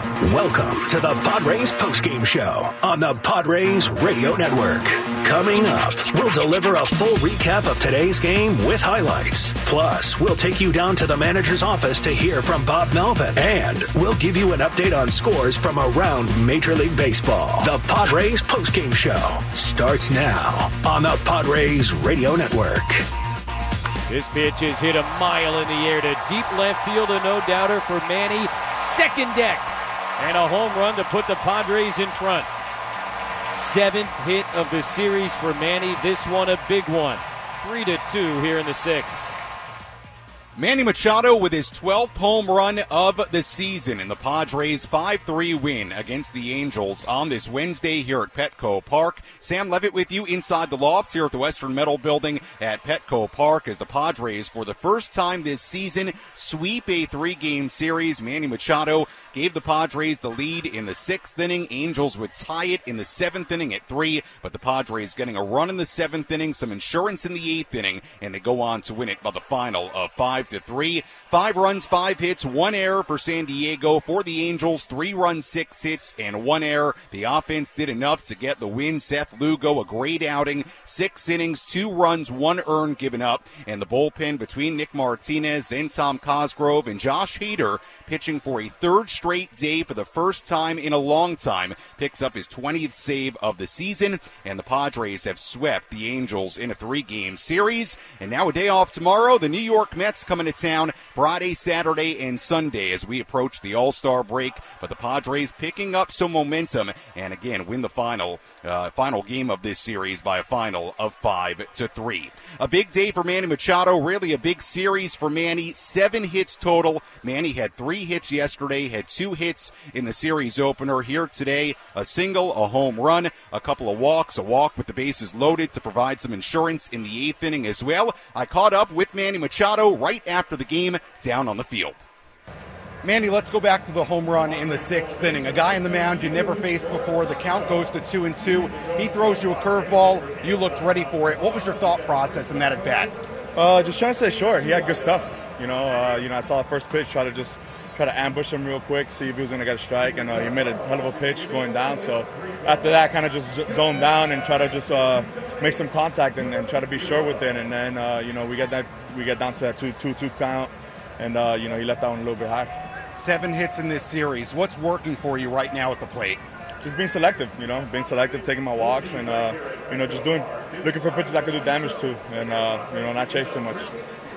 Welcome to the Padres postgame show on the Padres Radio Network. Coming up, we'll deliver a full recap of today's game with highlights. Plus, we'll take you down to the manager's office to hear from Bob Melvin. And we'll give you an update on scores from around Major League Baseball. The Padres postgame show starts now on the Padres Radio Network. This pitch is hit a mile in the air to deep left field, a no doubter for Manny. Second deck and a home run to put the Padres in front. Seventh hit of the series for Manny. This one a big one. Three to two here in the sixth. Manny Machado with his 12th home run of the season in the Padres 5-3 win against the Angels on this Wednesday here at Petco Park. Sam Levitt with you inside the loft here at the Western Metal Building at Petco Park as the Padres for the first time this season sweep a three-game series. Manny Machado gave the Padres the lead in the sixth inning. Angels would tie it in the seventh inning at three, but the Padres getting a run in the seventh inning, some insurance in the eighth inning, and they go on to win it by the final of five to three. Five runs, five hits, one error for San Diego. For the Angels, three runs, six hits, and one error. The offense did enough to get the win. Seth Lugo, a great outing. Six innings, two runs, one earned given up. And the bullpen between Nick Martinez, then Tom Cosgrove, and Josh Hader pitching for a third straight day for the first time in a long time. Picks up his 20th save of the season. And the Padres have swept the Angels in a three game series. And now a day off tomorrow. The New York Mets coming to town Friday, Saturday, and Sunday as we approach the All Star break. But the Padres picking up some momentum and again win the final uh, final game of this series by a final of five to three. A big day for Manny Machado, really a big series for Manny. Seven hits total. Manny had three hits yesterday, had two hits in the series opener. Here today, a single, a home run, a couple of walks, a walk with the bases loaded to provide some insurance in the eighth inning as well. I caught up with Manny Machado right after the game down on the field. Manny, let's go back to the home run in the sixth inning. A guy in the mound you never faced before. The count goes to two and two. He throws you a curveball. You looked ready for it. What was your thought process in that at bat? Uh, just trying to stay short. He had good stuff. You know, uh, you know, I saw the first pitch, try to just try to ambush him real quick, see if he was going to get a strike, and uh, he made a hell of a pitch going down. So after that, kind of just zone down and try to just uh, make some contact and, and, try to be sure with it. And then uh, you know we get that we get down to that two two two count, and uh, you know he left that one a little bit high. Seven hits in this series. What's working for you right now at the plate? Just being selective, you know, being selective, taking my walks, and uh, you know, just doing, looking for pitches I could do damage to, and uh, you know, not chase too much.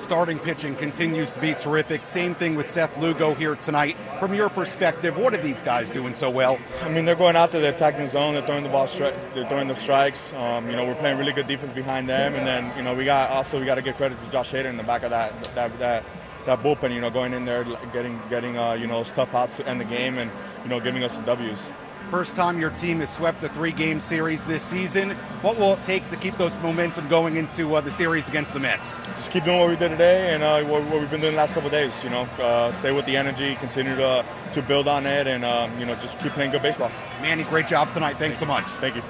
Starting pitching continues to be terrific. Same thing with Seth Lugo here tonight. From your perspective, what are these guys doing so well? I mean, they're going out there, they're attacking the zone, they're throwing the ball, stri- they're throwing the strikes. Um, you know, we're playing really good defense behind them, and then you know, we got also we got to give credit to Josh Hader in the back of that that that that bullpen, you know, going in there, getting getting uh, you know stuff out to end the game, and you know giving us the W's. First time your team has swept a three-game series this season. What will it take to keep those momentum going into uh, the series against the Mets? Just keep doing what we did today and uh, what, what, we've been doing the last couple days. You know, uh, stay with the energy, continue to to build on it, and um, you know just keep playing good baseball. Manny, great job tonight. Thanks so much. Thank you.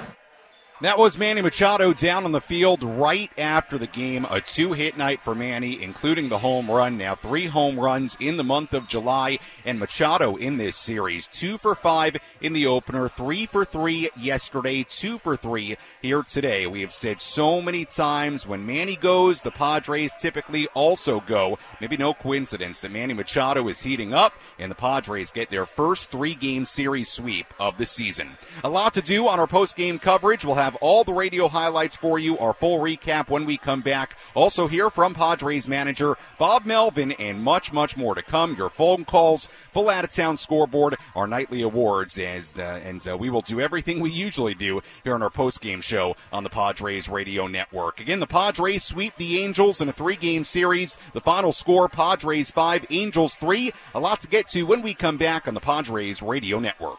That was Manny Machado down on the field right after the game. A two hit night for Manny, including the home run. Now, three home runs in the month of July. And Machado in this series, two for five in the opener, three for three yesterday, two for three here today. We have said so many times when Manny goes, the Padres typically also go. Maybe no coincidence that Manny Machado is heating up and the Padres get their first three game series sweep of the season. A lot to do on our post game coverage. We'll have have all the radio highlights for you, our full recap when we come back. Also hear from Padres manager Bob Melvin and much, much more to come. Your phone calls, full out of town scoreboard, our nightly awards, as uh, and uh, we will do everything we usually do here on our post game show on the Padres radio network. Again, the Padres sweep the Angels in a three game series. The final score: Padres five, Angels three. A lot to get to when we come back on the Padres radio network.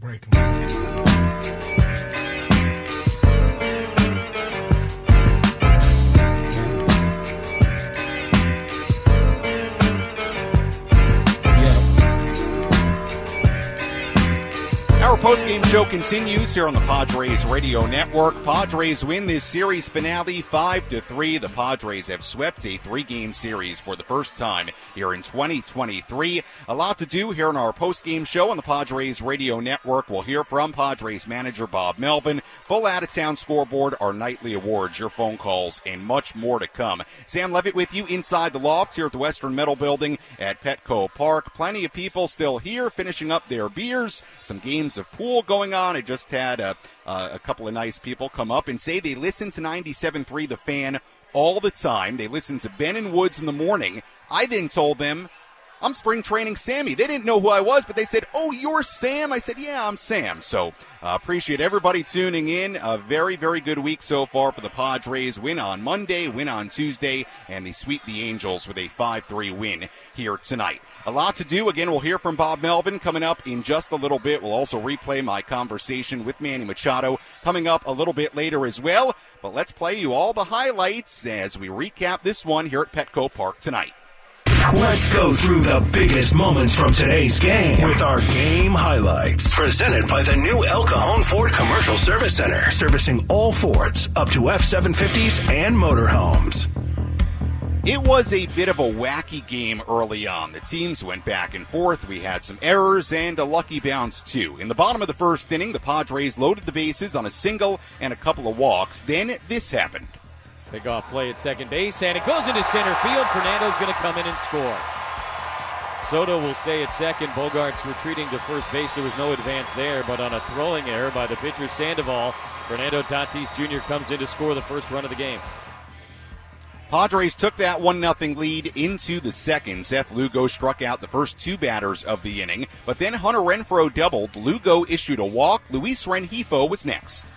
Break post-game show continues here on the Padres Radio Network. Padres win this series finale 5 to 3. The Padres have swept a three-game series for the first time here in 2023. A lot to do here in our post-game show on the Padres Radio Network. We'll hear from Padres manager Bob Melvin, full out-of-town scoreboard, our nightly awards, your phone calls, and much more to come. Sam Levitt with you inside the loft here at the Western Metal Building at Petco Park. Plenty of people still here finishing up their beers. Some games of pool going on. I just had a, a couple of nice people come up and say they listen to 97.3 The Fan all the time. They listen to Ben and Woods in the morning. I then told them I'm spring training Sammy. They didn't know who I was, but they said, Oh, you're Sam? I said, Yeah, I'm Sam. So uh, appreciate everybody tuning in. A very, very good week so far for the Padres. Win on Monday, win on Tuesday, and they sweep the Angels with a 5 3 win here tonight. A lot to do. Again, we'll hear from Bob Melvin coming up in just a little bit. We'll also replay my conversation with Manny Machado coming up a little bit later as well. But let's play you all the highlights as we recap this one here at Petco Park tonight. Let's go through the biggest moments from today's game with our game highlights. Presented by the new El Cajon Ford Commercial Service Center, servicing all Fords up to F 750s and motorhomes. It was a bit of a wacky game early on. The teams went back and forth. We had some errors and a lucky bounce, too. In the bottom of the first inning, the Padres loaded the bases on a single and a couple of walks. Then this happened. Pick off play at second base, and it goes into center field. Fernando's going to come in and score. Soto will stay at second. Bogaerts retreating to first base. There was no advance there, but on a throwing error by the pitcher Sandoval, Fernando Tatis Jr. comes in to score the first run of the game. Padres took that 1 0 lead into the second. Seth Lugo struck out the first two batters of the inning, but then Hunter Renfroe doubled. Lugo issued a walk. Luis Rengifo was next.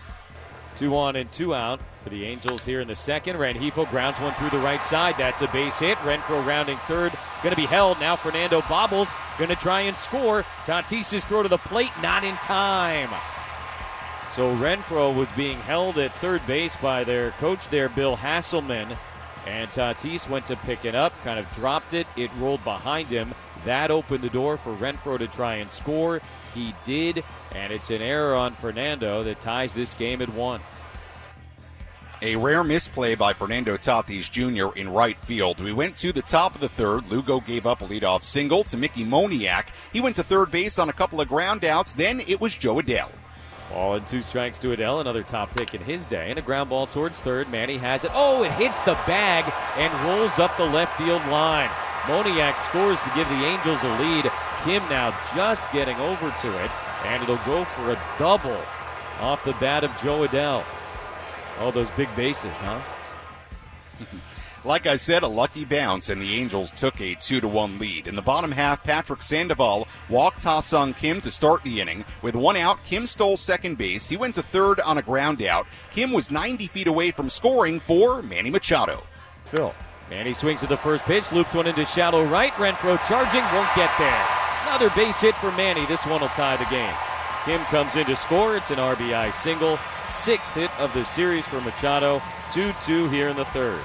Two on and two out for the Angels here in the second. Rengifo grounds one through the right side. That's a base hit. Renfroe rounding third. Going to be held. Now Fernando bobbles. Going to try and score. Tatis's throw to the plate. Not in time. So Renfroe was being held at third base by their coach there, Bill Haselman. And Tatis went to pick it up, kind of dropped it. It rolled behind him. That opened the door for Renfroe to try and score. He did, and it's an error on Fernando that ties this game at one. A rare misplay by Fernando Tatis Jr. in right field. We went to the top of the third. Lugo gave up a leadoff single to Mickey Moniak. He went to third base on a couple of ground outs. Then it was Jo Adell. Ball and two strikes to Adell, another top pick in his day. And a ground ball towards third. Manny has it. Oh, it hits the bag and rolls up the left field line. Moniak scores to give the Angels a lead. Kim now just getting over to it, and it'll go for a double off the bat of Jo Adell. All those big bases, huh? Like I said, a lucky bounce, and the Angels took a 2 to 1 lead. In the bottom half, Patrick Sandoval walked Ha-Seong Kim to start the inning. With one out, Kim stole second base. He went to third on a ground out. Kim was 90 feet away from scoring for Manny Machado. Phil. Manny swings at the first pitch, loops one into shallow right. Renfroe charging, won't get there. Another base hit for Manny. This one will tie the game. Kim comes in to score. It's an RBI single. Sixth hit of the series for Machado. 2 2 here in the third.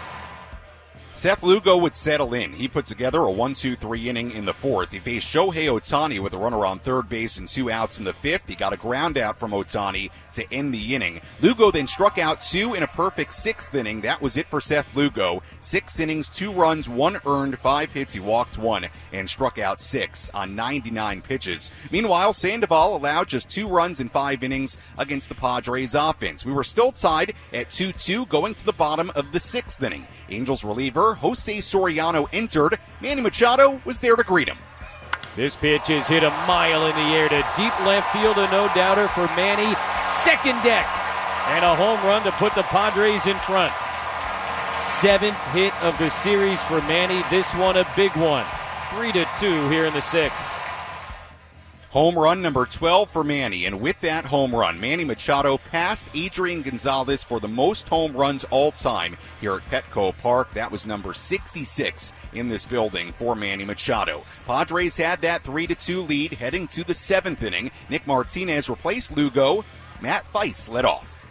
Seth Lugo would settle in. He put together a 1 2 3 inning in the fourth. He faced Shohei Ohtani with a runner on third base and two outs in the fifth. He got a ground out from Ohtani to end the inning. Lugo then struck out two in a perfect sixth inning. That was it for Seth Lugo. Six innings, two runs, one earned, five hits. He walked one and struck out six on 99 pitches. Meanwhile, Sandoval allowed just two runs in five innings against the Padres offense. We were still tied at 2 2 going to the bottom of the sixth inning. Angels reliever Jose Soriano entered. Manny Machado was there to greet him. This pitch is hit a mile in the air to deep left field, a no doubter for Manny. Second deck, and a home run to put the Padres in front. Seventh hit of the series for Manny. This one a big one. Three to two here in the sixth. Home run number 12 for Manny. And with that home run, Manny Machado passed Adrian Gonzalez for the most home runs all time here at Petco Park. That was number 66 in this building for Manny Machado. Padres had that 3 2 lead heading to the seventh inning. Nick Martinez replaced Lugo. Matt Thaiss led off.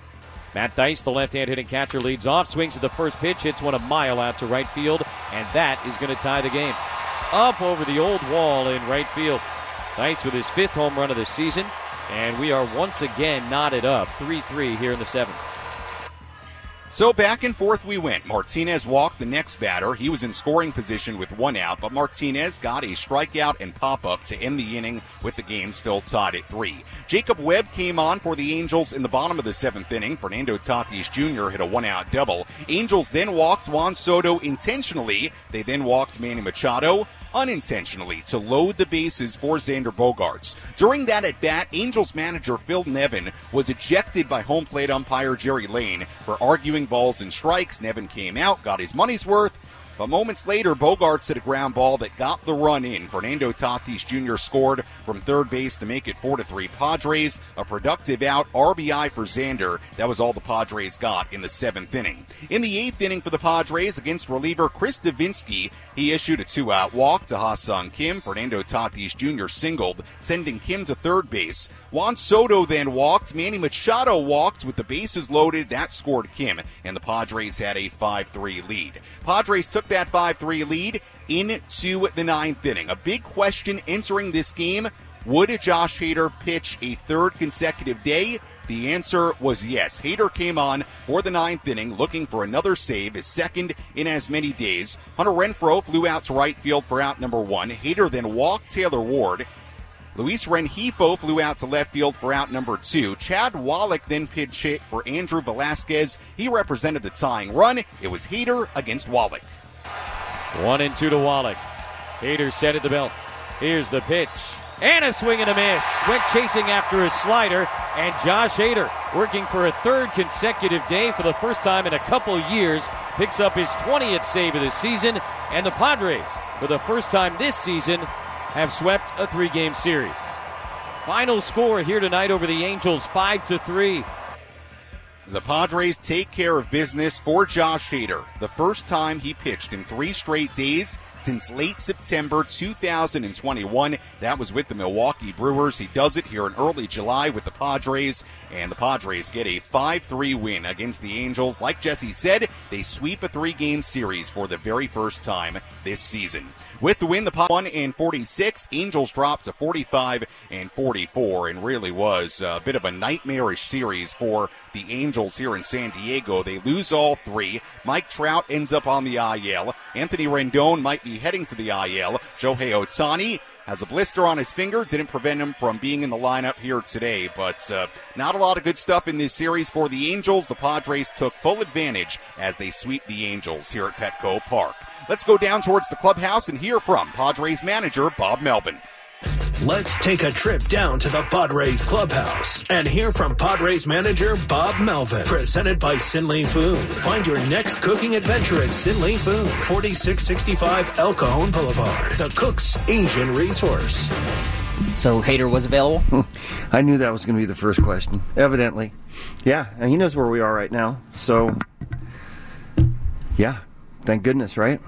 Matt Thaiss, the left hand hitting catcher, leads off, swings at the first pitch, hits one a mile out to right field, and that is going to tie the game. Up over the old wall in right field. Thaiss with his fifth home run of the season, and we are once again knotted up 3 3 here in the seventh. So back and forth we went. Martinez walked the next batter. He was in scoring position with one out, but Martinez got a strikeout and pop up to end the inning with the game still tied at three. Jacob Webb came on for the Angels in the bottom of the seventh inning. Fernando Tatis Jr. hit a one out double. Angels then walked Juan Soto intentionally. They then walked Manny Machado unintentionally to load the bases for Xander Bogaerts. During that at bat, Angels manager Phil Nevin was ejected by home plate umpire Jerry Layne for arguing balls and strikes. Nevin came out, got his money's worth, but moments later, Bogaerts hit a ground ball that got the run in. Fernando Tatis Jr. scored from third base to make it 4 to 3 Padres. A productive out, RBI for Xander. That was all the Padres got in the seventh inning. In the eighth inning for the Padres against reliever Chris Devenski, he issued a two out walk to Ha-Seong Kim. Fernando Tatis Jr. singled, sending Kim to third base. Juan Soto then walked. Manny Machado walked with the bases loaded. That scored Kim, and the Padres had a 5 3 lead. Padres took that 5 3 lead into the ninth inning. A big question entering this game would Josh Hader pitch a third consecutive day? The answer was yes. Hader came on for the ninth inning looking for another save, his second in as many days. Hunter Renfroe flew out to right field for out number one. Hader then walked Taylor Ward. Luis Rengifo flew out to left field for out number two. Chad Wallach then pitched hit for Andrew Velazquez. He represented the tying run. It was Hader against Wallach. One and two to Wallach. Hader set at the belt. Here's the pitch. And a swing and a miss. Went chasing after his slider. And Josh Hader, working for a third consecutive day for the first time in a couple years, picks up his 20th save of the season. And the Padres, for the first time this season, have swept a three game series. Final score here tonight over the Angels 5 to 3. The Padres take care of business for Josh Hader, the first time he pitched in three straight days since late September 2021. That was with the Milwaukee Brewers. He does it here in early July with the Padres, and the Padres get a 5-3 win against the Angels. Like Jesse said, they sweep a three-game series for the very first time this season. With the win, the Padres 1 and 46, Angels dropped to 45 and 44, and really was a bit of a nightmarish series for the Angels here in San Diego. They lose all three. Mike Trout ends up on the IL. Anthony Rendon might be heading to the IL. Shohei Ohtani has a blister on his finger. Didn't prevent him from being in the lineup here today, but uh, not a lot of good stuff in this series for the Angels. The Padres took full advantage as they sweep the Angels here at Petco Park. Let's go down towards the clubhouse and hear from Padres manager Bob Melvin. Let's take a trip down to the Padres clubhouse and hear from Padres manager Bob Melvin. Presented by Sinley Food. Find your next cooking adventure at Sinley Food, 4665 El Cajon Boulevard, the Cook's Asian resource. So Hader was available? I knew that was going to be the first question. Evidently. Yeah, and he knows where we are right now. So, yeah, thank goodness, right?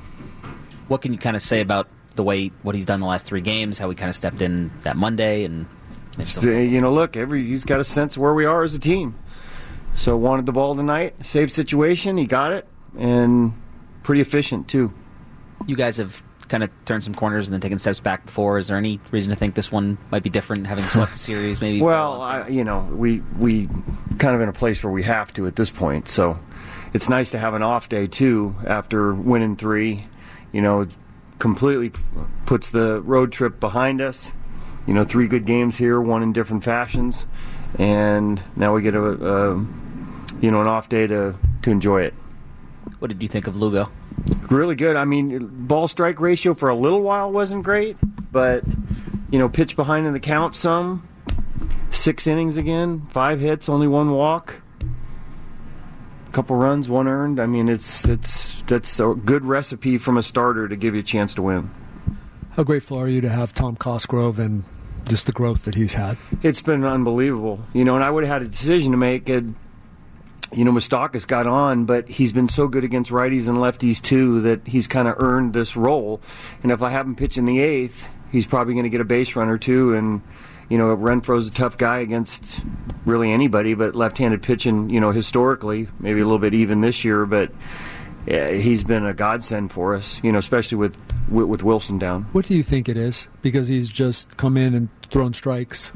What can you kind of say about the way what he's done the last three games, how he kind of stepped in that Monday, and, and you know, look, every he's got a sense of where we are as a team. So wanted the ball tonight, save situation, he got it, and pretty efficient too. You guys have kind of turned some corners and then taken steps back before. Is there any reason to think this one might be different, having swept the series? Maybe. well, I, you know, we we kind of in a place where we have to at this point. So it's nice to have an off day too after winning three. You know, completely puts the road trip behind us. You know, three good games here, won in different fashions, and now we get a, a you know an off day to to enjoy it. What did you think of Lugo? Really good. I mean, ball strike ratio for a little while wasn't great, but you know, pitch behind in the count some. Six innings again, five hits, only one walk couple runs, one earned. I mean, it's it's that's a good recipe from a starter to give you a chance to win. How grateful are you to have Tom Cosgrove and just the growth that he's had? It's been unbelievable, you know. And I would have had a decision to make. And, you know, Moustakas got on, but he's been so good against righties and lefties too that he's kind of earned this role. And if I have him pitch in the eighth, he's probably going to get a base runner too, and you know, Renfroe's a tough guy against really anybody, but left-handed pitching, you know, historically, maybe a little bit even this year, but yeah, he's been a godsend for us, you know, especially with, with, with Wilson down. What do you think it is? Because he's just come in and thrown strikes.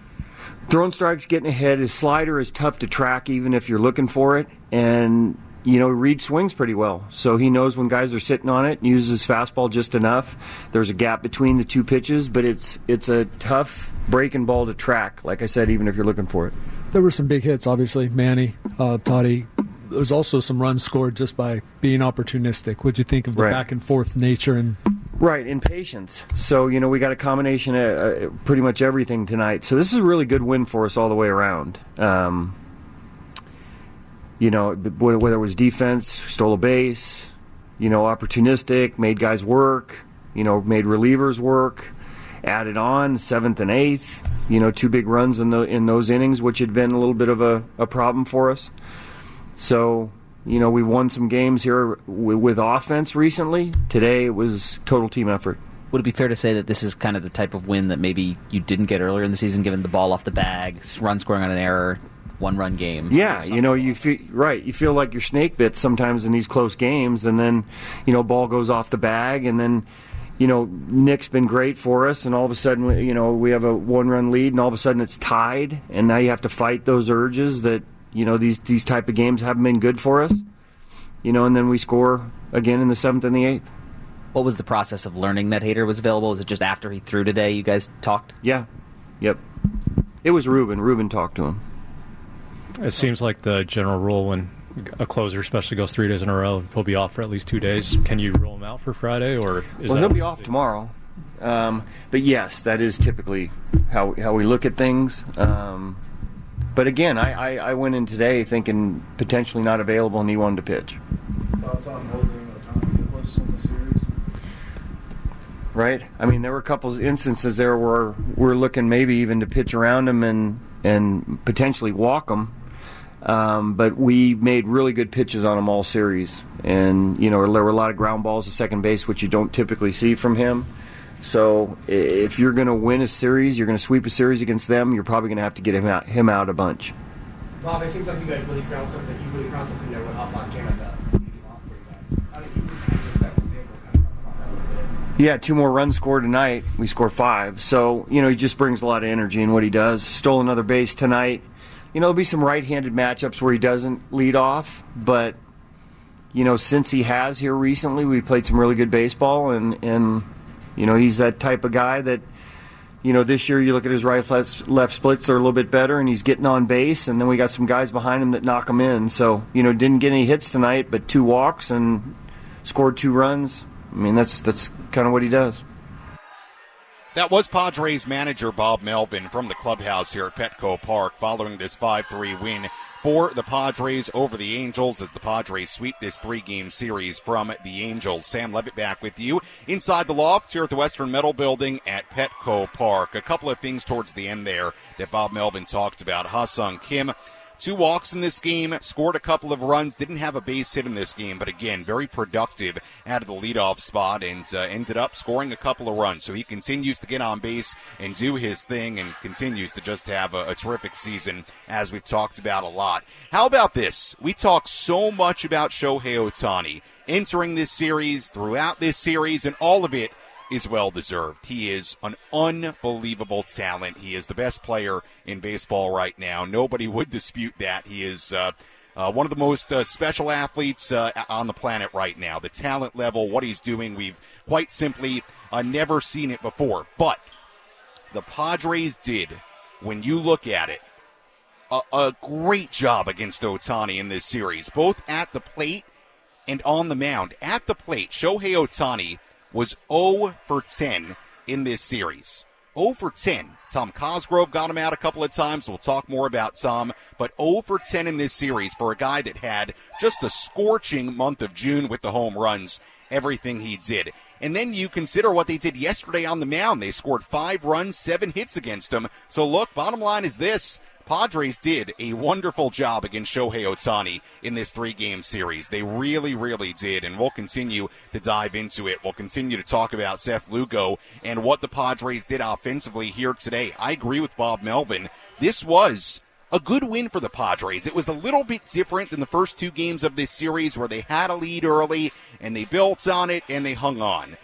Throwing strikes, getting ahead. His slider is tough to track, even if you're looking for it, and you know, Reed swings pretty well. So he knows when guys are sitting on it, and uses fastball just enough. There's a gap between the two pitches, but it's it's a tough breaking ball to track, like I said, even if you're looking for it. There were some big hits, obviously. Manny, uh, Toddy. There's also some runs scored just by being opportunistic. What'd you think of the right. back and forth nature and Right, in patience. So, you know, we got a combination of uh, pretty much everything tonight. So, this is a really good win for us all the way around. Um, you know, whether it was defense, stole a base, you know, opportunistic, made guys work, you know, made relievers work, added on seventh and eighth, you know, two big runs in the in those innings, which had been a little bit of a, a problem for us. So, you know, we've won some games here with, with offense recently. Today it was total team effort. Would it be fair to say that this is kind of the type of win that maybe you didn't get earlier in the season, given the ball off the bag, run scoring on an error, one run game. Yeah, you know, you feel right. You feel like you're snake bit sometimes in these close games, and then you know, ball goes off the bag, and then you know, Nick's been great for us, and all of a sudden, you know, we have a one run lead, and all of a sudden it's tied, and now you have to fight those urges that you know these these type of games haven't been good for us. You know, and then we score again in the seventh and the eighth. What was the process of learning that Hader was available? Was it just after he threw today you guys talked? Yeah. Yep. It was Ruben. Ruben talked to him. It seems like the general rule when a closer especially goes three days in a row, he'll be off for at least two days. Can you rule him out for Friday, or is well, that he'll be off tomorrow. Um, but yes, that is typically how how we look at things. Um, but again, I, I, I, went in today thinking potentially not available, and he wanted to pitch. Thoughts on holding Ohtani Nicholas in the series? Right. I mean, there were a couple instances there where we're looking maybe even to pitch around him and and potentially walk him um, but we made really good pitches on him all series, and you know there were a lot of ground balls to second base, which you don't typically see from him. So if you're going to win a series, you're going to sweep a series against them. You're probably going to have to get him out him out a bunch. Bob, it seems like you guys really found something. You really found something there Ha-Seong Kim at the Yeah, two more runs scored tonight. We scored five. So, you know, he just brings a lot of energy in what he does. Stole another base tonight you know, there'll be some right-handed matchups where he doesn't lead off, but you know, since he has here recently, we played some really good baseball, and and you know, he's that type of guy that. You know, this year you look at his right left, left splits are a little bit better, and he's getting on base. And then we got some guys behind him that knock him in. So you know, didn't get any hits tonight, but two walks and scored two runs. I mean, that's that's kind of what he does. That was Padres manager Bob Melvin from the clubhouse here at Petco Park following this 5 3 win for the Padres over the Angels as the Padres sweep this three game series from the Angels. Sam Levitt back with you inside the loft here at the Western Metal Building at Petco Park. A couple of things towards the end there that Bob Melvin talked about. Ha-Seong Kim Two walks in this game, scored a couple of runs, didn't have a base hit in this game, but again, very productive out of the leadoff spot and uh, ended up scoring a couple of runs. So he continues to get on base and do his thing and continues to just have a, a terrific season, as we've talked about a lot. How about this? We talk so much about Shohei Ohtani entering this series, throughout this series, and all of it is well deserved. He is an unbelievable talent. He is the best player in baseball right now. Nobody would dispute that. He is. Uh, uh, one of the most uh, special athletes uh, on the planet right now. The talent level, what he's doing, we've quite simply uh, never seen it before. But the Padres did, when you look at it, a, a great job against Ohtani in this series, both at the plate and on the mound. At the plate, Shohei Ohtani was 0 for 10 in this series. 0 for 10. Tom Cosgrove got him out a couple of times. We'll talk more about Tom, but 0 for 10 in this series for a guy that had just a scorching month of June with the home runs, everything he did. And then you consider what they did yesterday on the mound. They scored five runs, seven hits against him. So look, bottom line is this. Padres did a wonderful job against Shohei Ohtani in this three game series. They really, really did, and we'll continue to dive into it. We'll continue to talk about Seth Lugo and what the Padres did offensively here today. I agree with Bob Melvin. This was a good win for the Padres. It was a little bit different than the first two games of this series where they had a lead early and they built on it and they hung on.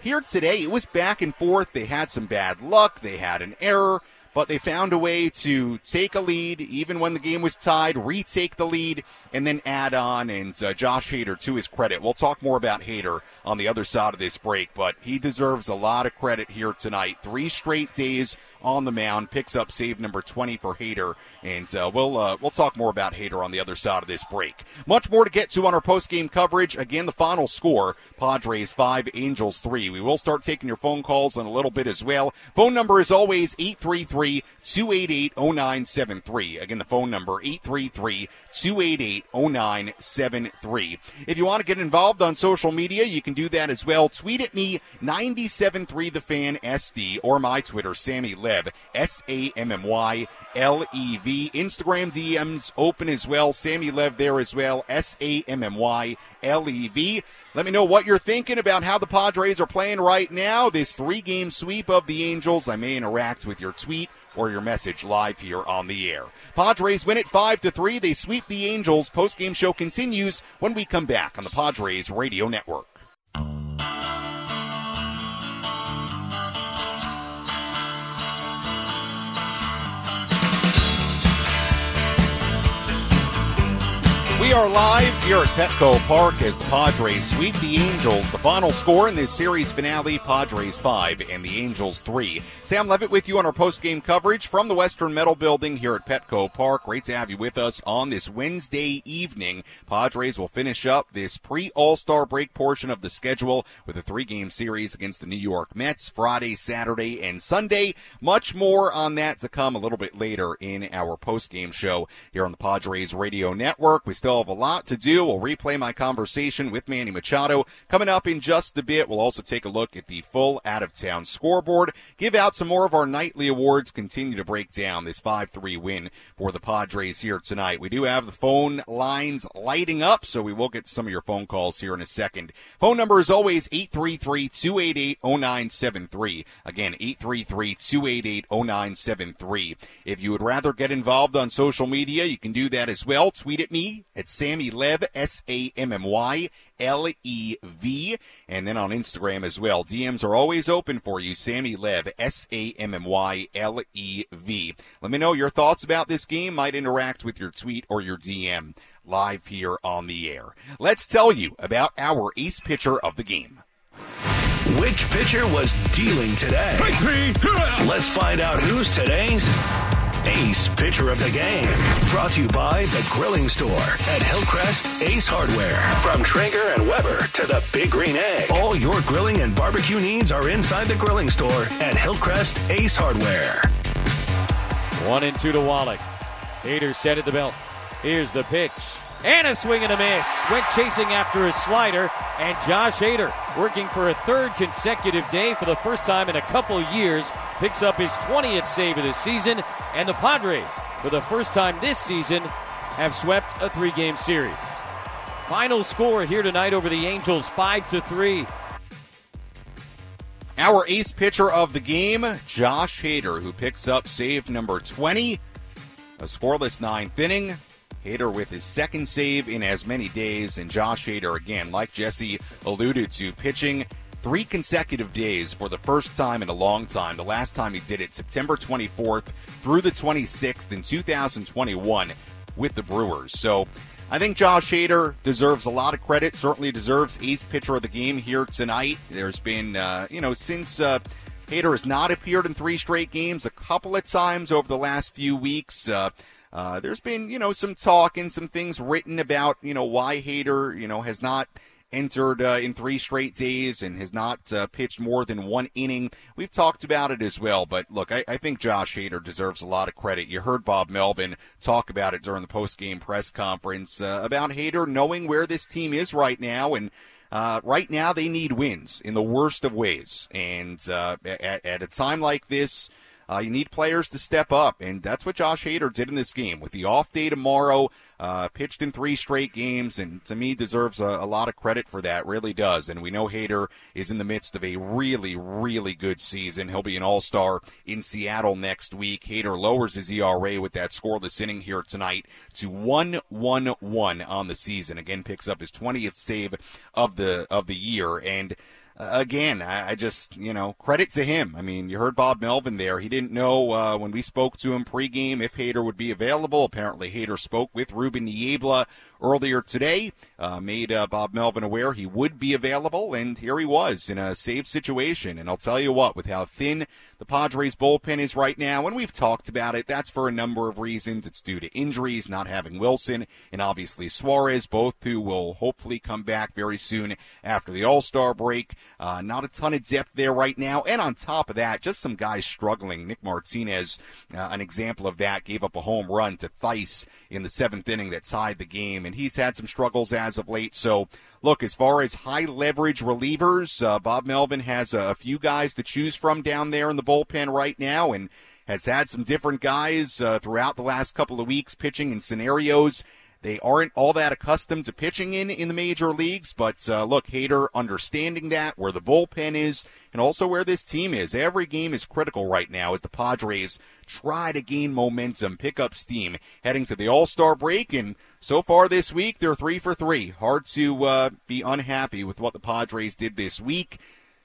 Here today, it was back and forth. They had some bad luck. They had an error but they found a way to take a lead even when the game was tied, retake the lead, and then add on. And uh, Josh Hader, to his credit, we'll talk more about Hader on the other side of this break, but he deserves a lot of credit here tonight. Three straight days on the mound, picks up save number 20 for Hader, and uh, we'll uh, we'll talk more about Hader on the other side of this break. Much more to get to on our post game coverage. Again, the final score: Padres five, Angels three. We will start taking your phone calls in a little bit as well. Phone number is always 833-288-0973. Again, the phone number 833-288-0973. If you want to get involved on social media, you can do that as well. Tweet at me 973 the fan SD or my Twitter Sammy Lev, S A M M Y L E V. Instagram DMs open as well. Sammy Lev there as well, S A M M Y L E V. Let me know what you're thinking about how the Padres are playing right now. This three game sweep of the Angels. I may interact with your tweet or your message live here on the air. Padres win it 5 to 3. They sweep the Angels. Post game show continues when we come back on the Padres Radio Network. We are live here at Petco Park as the Padres sweep the Angels. The final score in this series finale, Padres 5 and the Angels 3. Sam Levitt with you on our post-game coverage from the Western Metal Building here at Petco Park. Great to have you with us on this Wednesday evening. Padres will finish up this pre-All-Star break portion of the schedule with a three-game series against the New York Mets Friday, Saturday, and Sunday. Much more on that to come a little bit later in our post-game show here on the Padres Radio Network. We still still have a lot to do. We'll replay my conversation with Manny Machado coming up in just a bit. We'll also take a look at the full out of town scoreboard, give out some more of our nightly awards, continue to break down this 5-3 win for the Padres here tonight. We do have the phone lines lighting up, so we will get some of your phone calls here in a second. Phone number is always 833-288-0973. Again, 833-288-0973. If you would rather get involved on social media, you can do that as well. Tweet at me at Sammy Lev, S A M M Y L E V. And then on Instagram as well. DMs are always open for you. Sammy Lev, S A M M Y L E V. Let me know your thoughts about this game. Might interact with your tweet or your DM live here on the air. Let's tell you about our ace pitcher of the game. Which pitcher was dealing today? Let's find out who's today's Ace Pitcher of the Game. Brought to you by The Grilling Store at Hillcrest Ace Hardware. From Traeger and Weber to the Big Green Egg. All your grilling and barbecue needs are inside The Grilling Store at Hillcrest Ace Hardware. One and two to Wallach. Hader set at the belt. Here's the pitch. And a swing and a miss. Went chasing after a slider. And Josh Hader, working for a third consecutive day for the first time in a couple years, picks up his 20th save of the season. And the Padres, for the first time this season, have swept a three game series. Final score here tonight over the Angels 5 to 3. Our ace pitcher of the game, Josh Hader, who picks up save number 20. A scoreless ninth inning. Hader with his second save in as many days, and Josh Hader, again, like Jesse alluded to, pitching three consecutive days for the first time in a long time. The last time he did it, September 24th through the 26th in 2021 with the Brewers. So I think Josh Hader deserves a lot of credit, certainly deserves ace pitcher of the game here tonight. There's been, uh, you know, since. Uh, Hader has not appeared in three straight games a couple of times over the last few weeks. Uh, uh, there's been, you know, some talk and some things written about, you know, why Hader, you know, has not entered uh, in three straight days and has not uh, pitched more than one inning. We've talked about it as well, but look, I, I, think Josh Hader deserves a lot of credit. You heard Bob Melvin talk about it during the post-game press conference uh, about Hader knowing where this team is right now and uh, right now, they need wins in the worst of ways. And uh, at, at, a time like this, uh, you need players to step up, and that's what Josh Hader did in this game. With the off day tomorrow, uh, pitched in three straight games, and to me deserves a, a, lot of credit for that. Really does. And we know Hader is in the midst of a really, really good season. He'll be an All Star in Seattle next week. Hader lowers his ERA with that scoreless inning here tonight to one one one on the season. Again, picks up his 20th save of the of the year, and again, I, I, just, you know, credit to him. I mean, you heard Bob Melvin there. He didn't know uh, when we spoke to him pregame if Hader would be available. Apparently, Hader spoke with Ruben Niebla earlier today, uh, made uh, Bob Melvin aware he would be available, and here he was in a safe situation. And I'll tell you what, with how thin the Padres bullpen is right now, and we've talked about it, that's for a number of reasons. It's due to injuries, not having Wilson, and obviously Suarez, both who will hopefully come back very soon after the All Star break. Uh, not a ton of depth there right now, and on top of that, just some guys struggling. Nick Martinez, uh, an example of that, gave up a home run to Thaiss in the seventh inning that tied the game, and he's had some struggles as of late. So, look, as far as high leverage relievers, uh, Bob Melvin has a, a, few guys to choose from down there in the bullpen right now, and has had some different guys uh, throughout the last couple of weeks pitching in scenarios they aren't all that accustomed to pitching in in the major leagues, but uh, look, Hader understanding that where the bullpen is and also where this team is. Every game is critical right now as the Padres try to gain momentum, pick up steam heading to the All Star break. And so far this week, they're three for three. Hard to uh, be unhappy with what the Padres did this week.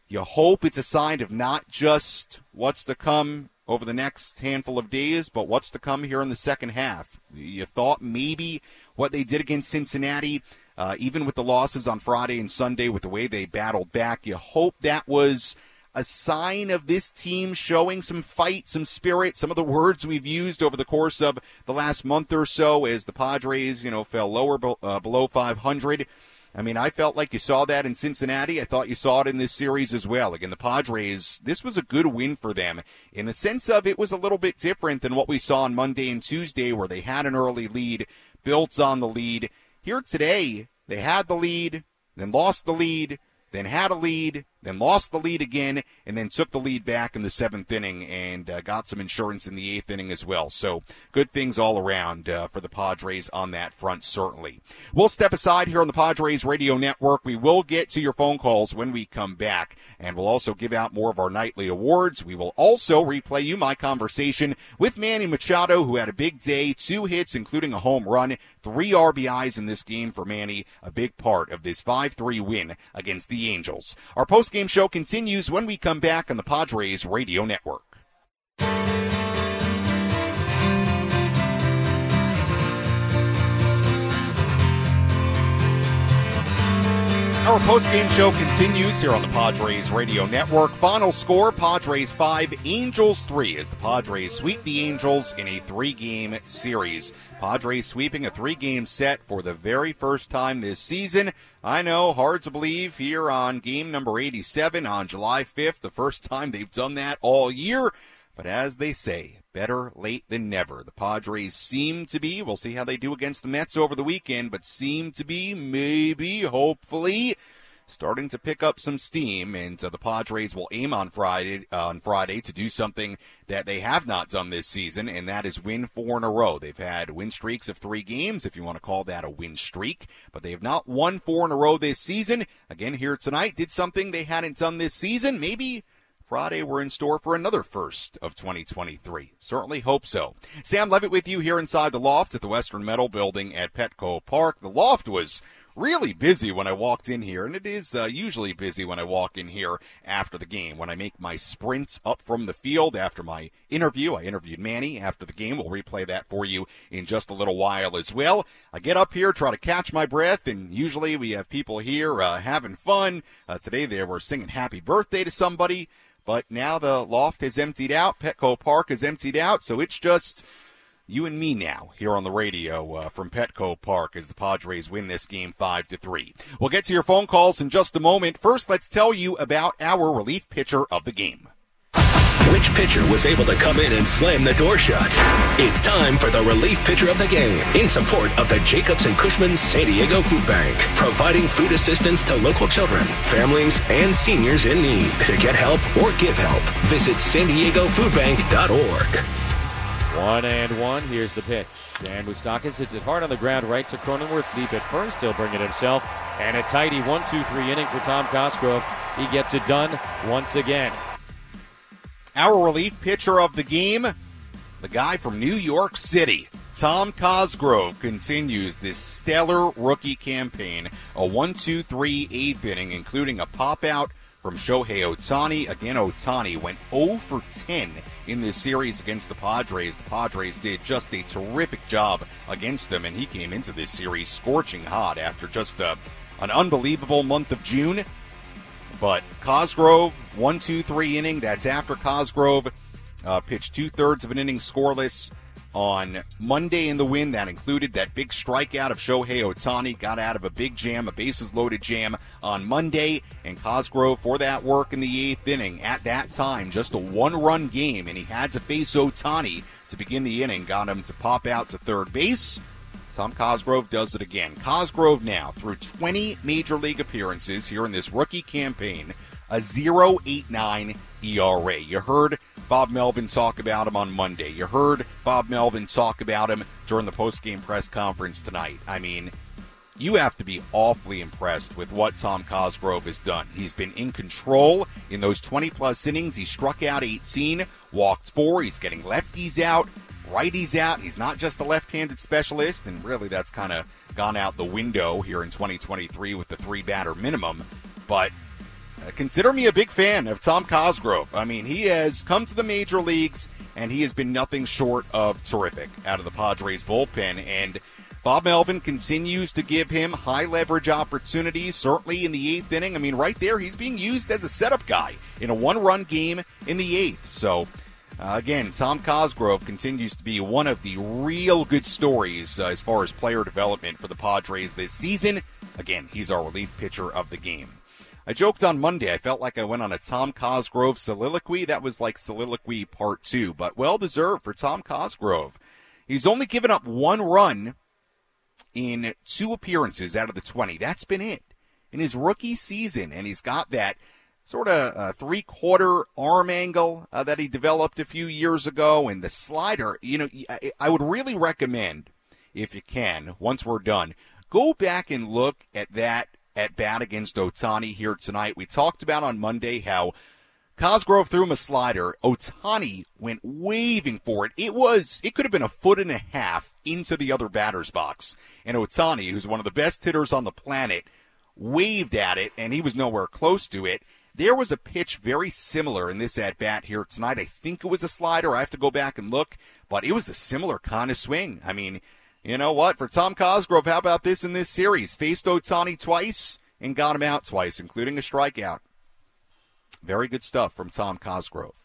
You hope it's a sign of not just what's to come over the next handful of days, but what's to come here in the second half. You thought maybe what they did against Cincinnati, uh, even with the losses on Friday and Sunday, with the way they battled back, you hope that was a sign of this team showing some fight, some spirit, some of the words we've used over the course of the last month or so as the Padres, you know, fell lower uh, below 500. I mean, I felt like you saw that in Cincinnati. I thought you saw it in this series as well. Again, the Padres, this was a good win for them in the sense of it was a little bit different than what we saw on Monday and Tuesday where they had an early lead, built on the lead. Here today, they had the lead, then lost the lead, then had a lead, then lost the lead again, and then took the lead back in the seventh inning and uh, got some insurance in the eighth inning as well. So good things all around uh, for the Padres on that front, certainly. We'll step aside here on the Padres Radio Network. We will get to your phone calls when we come back, and we'll also give out more of our nightly awards. We will also replay you my conversation with Manny Machado, who had a big day, two hits, including a home run, three RBIs in this game for Manny, a big part of this 5-3 win against the Angels. Our post post-game show continues when we come back on the Padres Radio Network. Our post-game show continues here on the Padres Radio Network. Final score, Padres 5, Angels 3 as the Padres sweep the Angels in a three-game series. Padres sweeping a three-game set for the very first time this season. I know, hard to believe here on game number 87 on July 5th, the first time they've done that all year. But as they say, better late than never. The Padres seem to be, we'll see how they do against the Mets over the weekend, but seem to be, maybe, hopefully, starting to pick up some steam, and uh, the Padres will aim on Friday uh, on Friday to do something that they have not done this season, and that is win four in a row. They've had win streaks of three games, if you want to call that a win streak, but they have not won four in a row this season. Again, here tonight, did something they hadn't done this season, maybe Friday, we're in store for another first of 2023. Certainly hope so. Sam Levitt with you here inside the loft at the Western Metal Building at Petco Park. The loft was really busy when I walked in here, and it is uh, usually busy when I walk in here after the game. When I make my sprints up from the field after my interview, I interviewed Manny after the game. We'll replay that for you in just a little while as well. I get up here, try to catch my breath, and usually we have people here uh, having fun. Uh, today they were singing happy birthday to somebody. But now the loft has emptied out. Petco Park has emptied out. So it's just you and me now here on the radio uh, from Petco Park as the Padres win this game 5 to 3. We'll get to your phone calls in just a moment. First, let's tell you about our relief pitcher of the game. Which pitcher was able to come in and slam the door shut? It's time for the relief pitcher of the game in support of the Jacobs and Cushman San Diego Food Bank, providing food assistance to local children, families, and seniors in need. To get help or give help, visit san diego foodbank.org. One and one. Here's the pitch. Dan Moustakas hits it hard on the ground right to Cronenworth deep at first. He'll bring it himself. And a tidy 1 2 3 inning for Tom Cosgrove. He gets it done once again. Our relief pitcher of the game, the guy from New York City, Tom Cosgrove, continues this stellar rookie campaign. A 1 2 3 eighth inning, including a pop out from Shohei Ohtani. Again, Ohtani went 0 for 10 in this series against the Padres. The Padres did just a terrific job against him, and he came into this series scorching hot after just a, an unbelievable month of June. But Cosgrove, one, two, three inning. That's after Cosgrove uh, pitched two thirds of an inning scoreless on Monday in the win. That included that big strikeout of Shohei Ohtani. Got out of a big jam, a bases loaded jam on Monday. And Cosgrove for that work in the eighth inning. At that time, just a one run game, and he had to face Ohtani to begin the inning. Got him to pop out to third base. Tom Cosgrove does it again. Cosgrove now, through 20 major league appearances here in this rookie campaign, a 0.89 ERA. You heard Bob Melvin talk about him on Monday. You heard Bob Melvin talk about him during the post-game press conference tonight. I mean, you have to be awfully impressed with what Tom Cosgrove has done. He's been in control in those 20 plus innings. He struck out 18, walked four. He's getting lefties out righties out. He's not just a left-handed specialist, and really that's kind of gone out the window here in 2023 with the three-batter minimum. But consider me a big fan of Tom Cosgrove. I mean, he has come to the major leagues, and he has been nothing short of terrific out of the Padres bullpen. And Bob Melvin continues to give him high leverage opportunities, certainly in the eighth inning. I mean, right there, he's being used as a setup guy in a one run game in the eighth. So, uh, again, Tom Cosgrove continues to be one of the real good stories uh, as far as player development for the Padres this season. Again, he's our relief pitcher of the game. I joked on Monday, I felt like I went on a Tom Cosgrove soliloquy. That was like soliloquy part two, but well deserved for Tom Cosgrove. He's only given up one run in two appearances out of the 20. That's been it in his rookie season, and he's got that sort of uh, three quarter arm angle uh, that he developed a few years ago, and the slider. You know, I would really recommend, if you can, once we're done, go back and look at that at bat against Ohtani here tonight. We talked about on Monday how Cosgrove threw him a slider. Ohtani went waving for it. It was, it could have been a foot and a half into the other batter's box. And Ohtani, who's one of the best hitters on the planet, waved at it, and he was nowhere close to it. There was a pitch very similar in this at bat here tonight. I think it was a slider. I have to go back and look, but it was a similar kind of swing. I mean, you know what? For Tom Cosgrove, how about this in this series? Faced Ohtani twice, and got him out twice, including a strikeout. Very good stuff from Tom Cosgrove.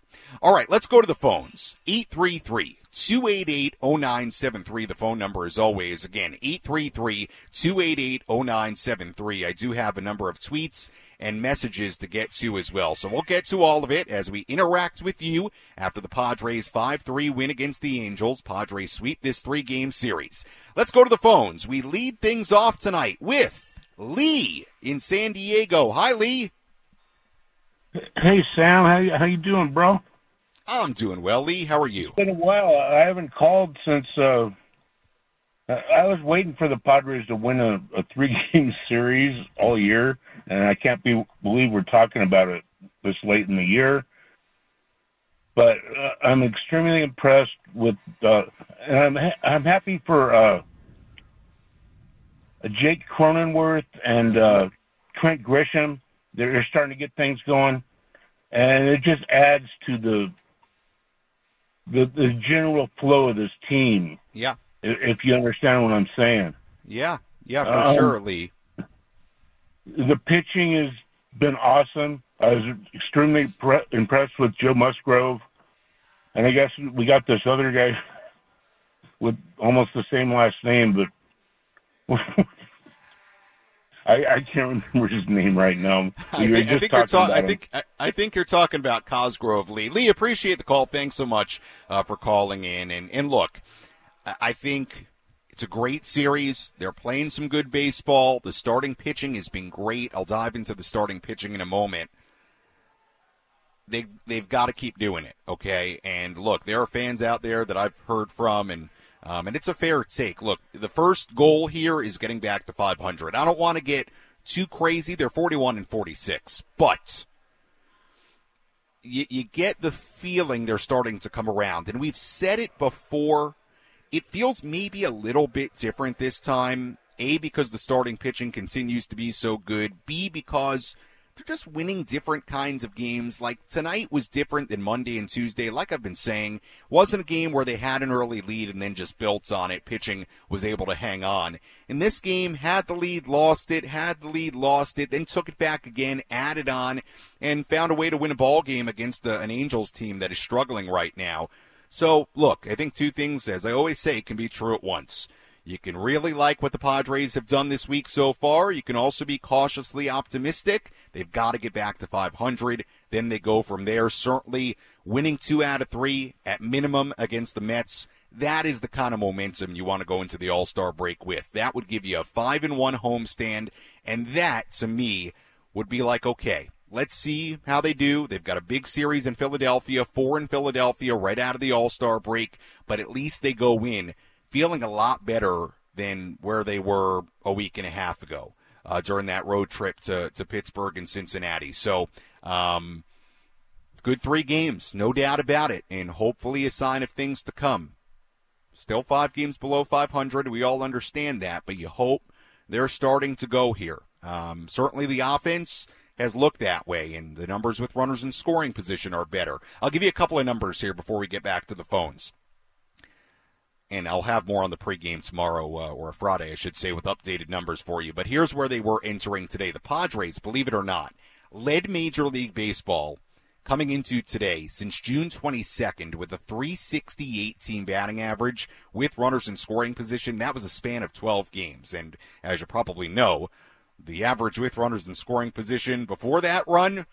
All right, let's go to the phones. 833 288 0973. The phone number is always, again, 833 288 0973. I do have a number of tweets and messages to get to as well. So we'll get to all of it as we interact with you after the Padres 5 3 win against the Angels. Padres sweep this three game series. Let's go to the phones. We lead things off tonight with Lee in San Diego. Hi, Lee. Hey Sam, how you, how you doing, bro? I'm doing well, Lee. How are you? It's been a while. I haven't called since uh I was waiting for the Padres to win a, a three-game series all year, and I can't be, believe we're talking about it this late in the year. But uh, I'm extremely impressed with, uh, and I'm ha- I'm happy for uh, Jake Cronenworth and uh, Trent Grisham. They're, starting to get things going, and it just adds to the the, the general flow of this team. Yeah. If you understand what I'm saying. Yeah, yeah, for Um, sure, Lee. The pitching has been awesome. I was extremely pre- impressed with Joe Musgrove, and I guess we got this other guy with almost the same last name, but I, I can't remember his name right now. I think, I think you're talking ta- about I think I, I think you're talking about Cosgrove Lee. Lee, appreciate the call. Thanks so much uh, for calling in. And and look, I think it's a great series. They're playing some good baseball. The starting pitching has been great. I'll dive into the starting pitching in a moment. They they've got to keep doing it, okay? And look, there are fans out there that I've heard from, and um, and it's a fair take. Look, the first goal here is getting back to 500. I don't want to get too crazy. They're 41 and 46, but you, you get the feeling they're starting to come around. And we've said it before. It feels maybe a little bit different this time. A, because the starting pitching continues to be so good. B, because they're just winning different kinds of games. Like tonight was different than Monday and Tuesday. Like I've been saying, wasn't a game where they had an early lead and then just built on it. Pitching was able to hang on. In this game, had the lead, lost it, had the lead, lost it, then took it back again, added on, and found a way to win a ball game against a, an Angels team that is struggling right now. So, look, I think two things, as I always say, can be true at once. You can really like what the Padres have done this week so far. You can also be cautiously optimistic. They've got to get back to 500. Then they go from there. Certainly winning two out of three at minimum against the Mets. That is the kind of momentum you want to go into the All Star break with. That would give you a five and one homestand, and that to me would be like okay. Let's see how they do. They've got a big series in Philadelphia, four in Philadelphia right out of the All Star break, but at least they go in feeling a lot better than where they were a week and a half ago uh, during that road trip to, to Pittsburgh and Cincinnati. So, um, good three games, no doubt about it, and hopefully a sign of things to come. Still five games below 500. We all understand that, but you hope they're starting to go here. Um, certainly the offense has looked that way, and the numbers with runners in scoring position are better. I'll give you a couple of numbers here before we get back to the phones and I'll have more on the pregame tomorrow uh, or Friday, I should say, with updated numbers for you. But here's where they were entering today. The Padres, believe it or not, led Major League Baseball coming into today since June 22nd with a 368 team batting average with runners in scoring position. That was a span of 12 games. And as you probably know, the average with runners in scoring position before that run,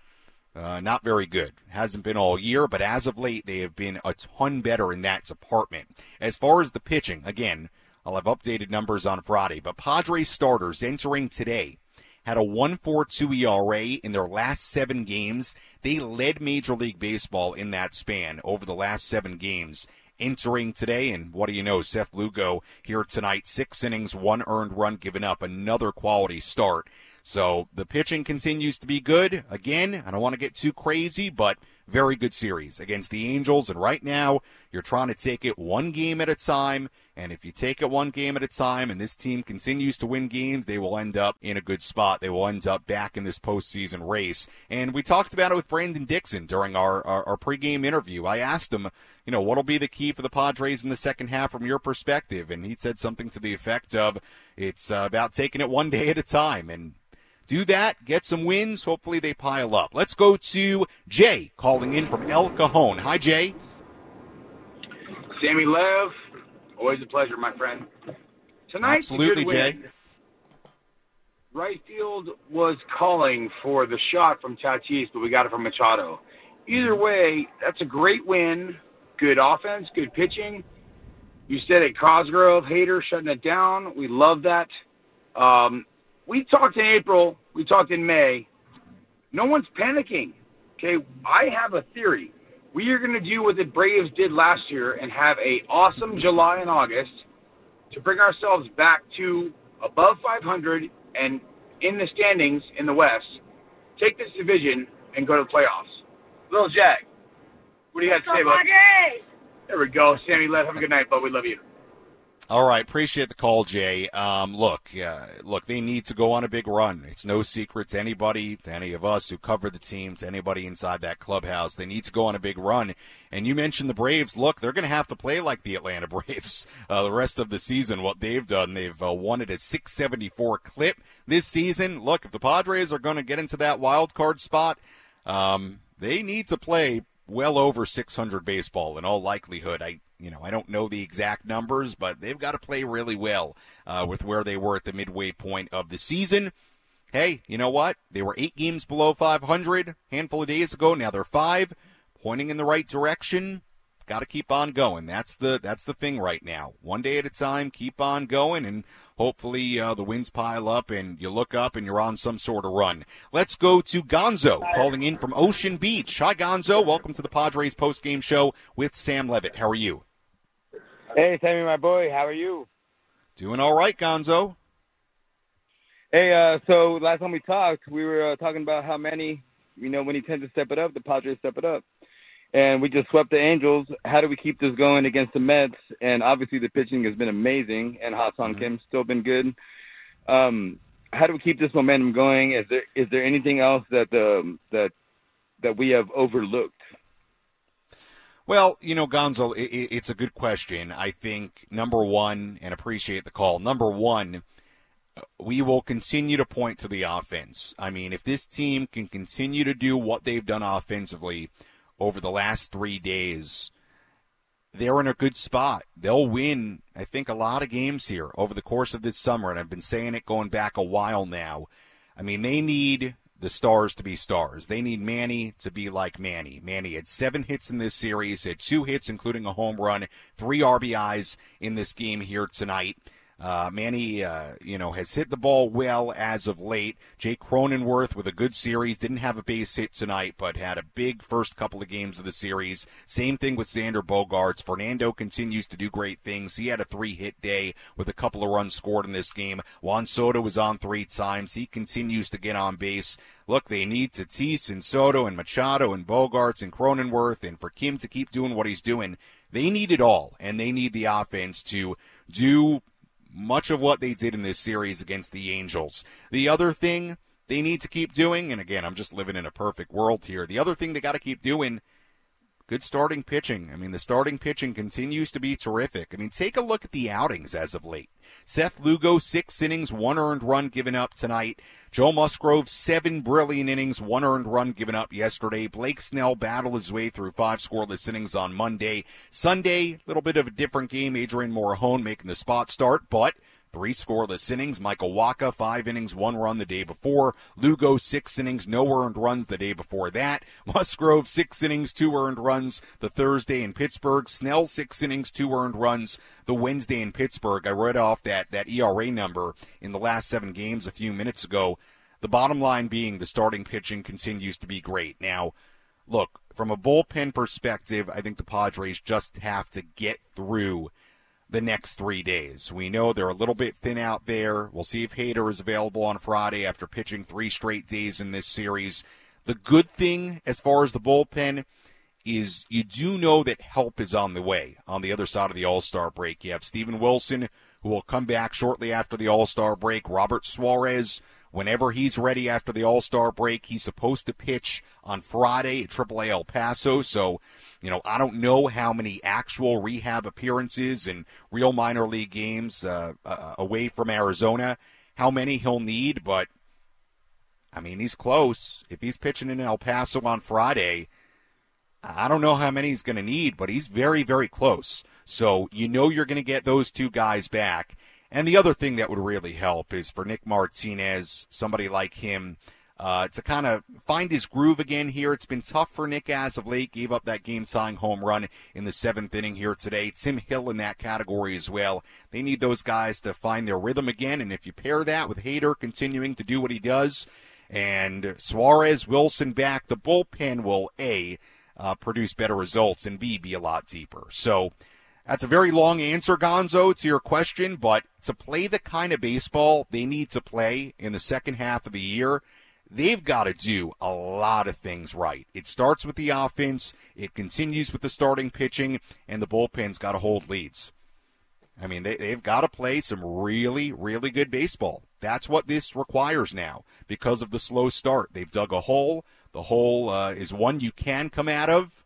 uh, not very good. Hasn't been all year, but as of late, they have been a ton better in that department. As far as the pitching, again, I'll have updated numbers on Friday, but Padres starters entering today had a 1.42 ERA in their last seven games. They led Major League Baseball in that span over the last seven games. Entering today, and what do you know? Seth Lugo here tonight, six innings, one earned run given up, another quality start. So the pitching continues to be good. Again, I don't want to get too crazy, but very good series against the Angels. And right now, you're trying to take it one game at a time. And if you take it one game at a time and this team continues to win games, they will end up in a good spot. They will end up back in this postseason race. And we talked about it with Brandon Dixon during our, our, our pregame interview. I asked him, you know, what'll be the key for the Padres in the second half from your perspective? And he said something to the effect of, it's uh, about taking it one day at a time. And do that, get some wins. Hopefully they pile up. Let's go to Jay calling in from El Cajon. Hi, Jay. Sammy Lev, always a pleasure, my friend. Tonight, Absolutely, Jay. Right field was calling for the shot from Tatis, but we got it from Machado. Either way, that's a great win. Good offense, good pitching. You said it, Cosgrove, Hader shutting it down. We love that. Um, we talked in April. We talked in May. No one's panicking. Okay, I have a theory. We are going to do what the Braves did last year and have a awesome July and August to bring ourselves back to above 500 and in the standings in the West. Take this division and go to the playoffs. Little Jack, what do you have to say about? There we go, Sammy. Let have a good night, bud. We love you. All right, appreciate the call, Jay. Um, look, uh, look, they need to go on a big run. It's no secret to anybody, to any of us who cover the team, to anybody inside that clubhouse. They need to go on a big run. And you mentioned the Braves. Look, they're going to have to play like the Atlanta Braves uh, the rest of the season. What they've done, they've uh, won a 674 clip this season. Look, if the Padres are going to get into that wild card spot, um, they need to play well over 600 baseball in all likelihood. I you know, I don't know the exact numbers, but they've got to play really well uh, with where they were at the midway point of the season. Hey, you know what? They were eight games below 500 handful of days ago. Now they're five, pointing in the right direction. Got to keep on going. That's the that's the thing right now. One day at a time, keep on going, and hopefully uh, the wins pile up, and you look up and you're on some sort of run. Let's go to Gonzo calling in from Ocean Beach. Hi, Gonzo. Welcome to the Padres post game show with Sam Levitt. How are you? Hey, Sammy, my boy, how are you? Doing all right, Gonzo. Hey, uh, so last time we talked, we were uh, talking about how many, you know, when he tends to step it up, the Padres step it up. And we just swept the Angels. How do we keep this going against the Mets? And obviously the pitching has been amazing, and Ha-Seong Mm-hmm. Kim's still been good. Um, how do we keep this momentum going? Is there is there anything else that um, that that we have overlooked? Well, you know, Gonzo, it, it, it's a good question. I think number one, and appreciate the call. Number one, we will continue to point to the offense. I mean, if this team can continue to do what they've done offensively over the last three days, they're in a good spot. They'll win, I think, a lot of games here over the course of this summer, and I've been saying it going back a while now. I mean, they need the stars to be stars. They need Manny to be like Manny. Manny had seven hits in this series, had two hits, including a home run, three RBIs in this game here tonight. Uh, Manny, uh, you know, has hit the ball well as of late. Jake Cronenworth with a good series. Didn't have a base hit tonight, but had a big first couple of games of the series. Same thing with Xander Bogaerts. Fernando continues to do great things. He had a three hit day with a couple of runs scored in this game. Juan Soto was on three times. He continues to get on base. Look, they need Tatis and Soto and Machado and Bogaerts and Cronenworth and for Kim to keep doing what he's doing. They need it all, and they need the offense to do much of what they did in this series against the Angels. The other thing they need to keep doing, and again, I'm just living in a perfect world here. The other thing they got to keep doing, good starting pitching. I mean, the starting pitching continues to be terrific. I mean, take a look at the outings as of late. Seth Lugo, six innings, one earned run given up tonight. Joe Musgrove, seven brilliant innings, one earned run given up yesterday. Blake Snell battled his way through five scoreless innings on Monday. Sunday, a little bit of a different game. Adrian Morejon making the spot start, but Three scoreless innings. Michael Wacha, five innings, one run the day before. Lugo, six innings, no earned runs the day before that. Musgrove, six innings, two earned runs the Thursday in Pittsburgh. Snell, six innings, two earned runs the Wednesday in Pittsburgh. I read off that, that ERA number in the last seven games a few minutes ago. The bottom line being the starting pitching continues to be great. Now, look, from a bullpen perspective, I think the Padres just have to get through the next three days. We know they're a little bit thin out there. We'll see if Hader is available on Friday after pitching three straight days in this series. The good thing as far as the bullpen is you do know that help is on the way on the other side of the All Star break. You have Steven Wilson, who will come back shortly after the All Star break. Robert Suarez, whenever he's ready after the All Star break, he's supposed to pitch on Friday at AAA El Paso. So, you know, I don't know how many actual rehab appearances and real minor league games uh, uh, away from Arizona, how many he'll need, but I mean, he's close. If he's pitching in El Paso on Friday, I don't know how many he's going to need, but he's very, very close. So you know you're going to get those two guys back. And the other thing that would really help is for Nick Martinez, somebody like him, uh, to kind of find his groove again here. It's been tough for Nick as of late. Gave up that game tying home run in the seventh inning here today. Tim Hill in that category as well. They need those guys to find their rhythm again. And if you pair that with Hader continuing to do what he does and Suarez, Wilson back, the bullpen will A, uh, produce better results and B, be a lot deeper. So, that's a very long answer, Gonzo, to your question, but to play the kind of baseball they need to play in the second half of the year, they've got to do a lot of things right. It starts with the offense, it continues with the starting pitching, and the bullpen's got to hold leads. I mean, they, they've got to play some really, really good baseball. That's what this requires now because of the slow start. They've dug a hole. The hole uh, is one you can come out of,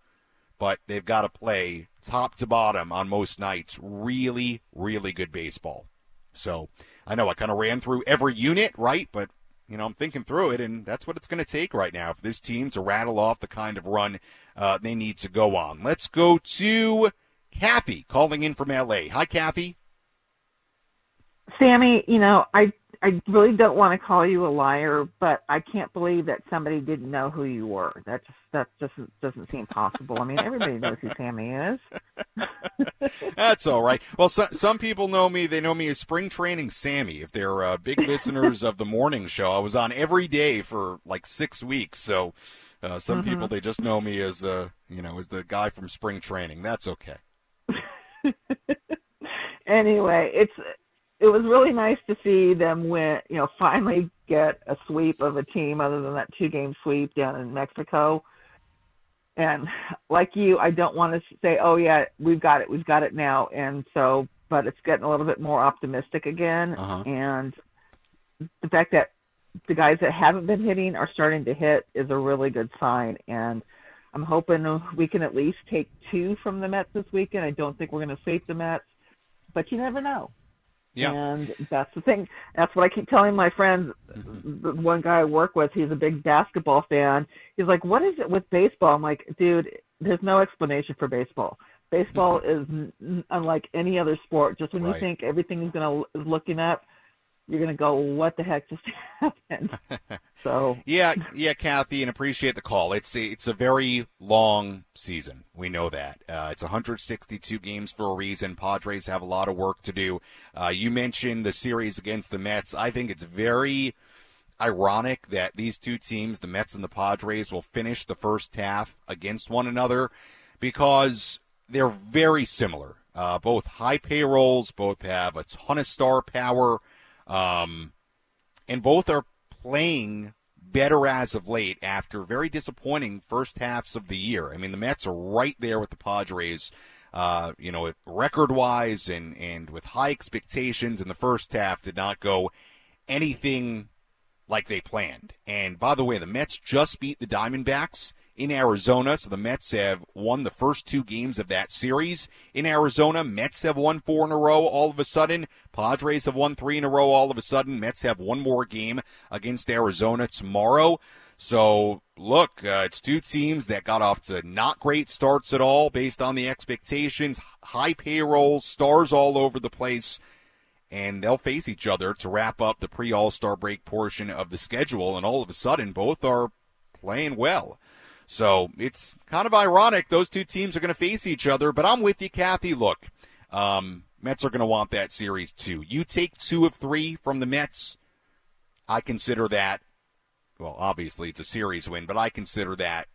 but they've got to play top to bottom on most nights. Really, really good baseball. So I know I kind of ran through every unit, right? But, you know, I'm thinking through it, and that's what it's going to take right now for this team to rattle off the kind of run uh, they need to go on. Let's go to Kathy calling in from LA. Hi, Kathy. Sammy, you know, I I really don't want to call you a liar, but I can't believe that somebody didn't know who you were. That just that just doesn't seem possible. I mean, everybody knows who Sammy is. That's all right. Well, so, some people know me. They know me as Spring Training Sammy. If they're uh, big listeners of the morning show, I was on every day for like six weeks. So uh, some Mm-hmm. people they just know me as uh, you know as the guy from Spring Training. That's okay. anyway, it's it was really nice to see them win. You know, finally get a sweep of a team other than that two game sweep down in Mexico. And like you, I don't want to say, "Oh yeah, we've got it, we've got it now." And so, but it's getting a little bit more optimistic again. Uh-huh. And the fact that the guys that haven't been hitting are starting to hit is a really good sign. And I'm hoping we can at least take two from the Mets this weekend. I don't think we're going to sweep the Mets, but you never know. Yeah. And that's the thing. That's what I keep telling my friends. Mm-hmm. The one guy I work with, he's a big basketball fan. He's like, "What is it with baseball?" I'm like, "Dude, there's no explanation for baseball. Baseball mm-hmm. is n- unlike any other sport. Just when Right. you think everything is gonna is looking up, you're gonna go, "What the heck just happened?" so Yeah, yeah, Kathy, and appreciate the call. It's a, it's a very long season. We know that. Uh, it's 162 games for a reason. Padres have a lot of work to do. Uh, you mentioned the series against the Mets. I think it's very ironic that these two teams, the Mets and the Padres, will finish the first half against one another because they're very similar. Uh, both high payrolls, both have a ton of star power. Um, and both are playing better as of late after very disappointing first halves of the year. I mean, the Mets are right there with the Padres, uh, you know, record wise and, and with high expectations in the first half did not go anything like they planned. And by the way, the Mets just beat the Diamondbacks in Arizona, so the Mets have won the first two games of that series in Arizona. Mets have won four in a row all of a sudden. Padres have won three in a row all of a sudden. Mets have one more game against Arizona tomorrow. So, look, uh, it's two teams that got off to not great starts at all based on the expectations, high payrolls, stars all over the place and they'll face each other to wrap up the pre All Star break portion of the schedule. And all of a sudden, both are playing well. So it's kind of ironic those two teams are going to face each other. But I'm with you, Kathy. Look, um, Mets are going to want that series too. You take two of three from the Mets. I consider that, well, obviously it's a series win, but I consider that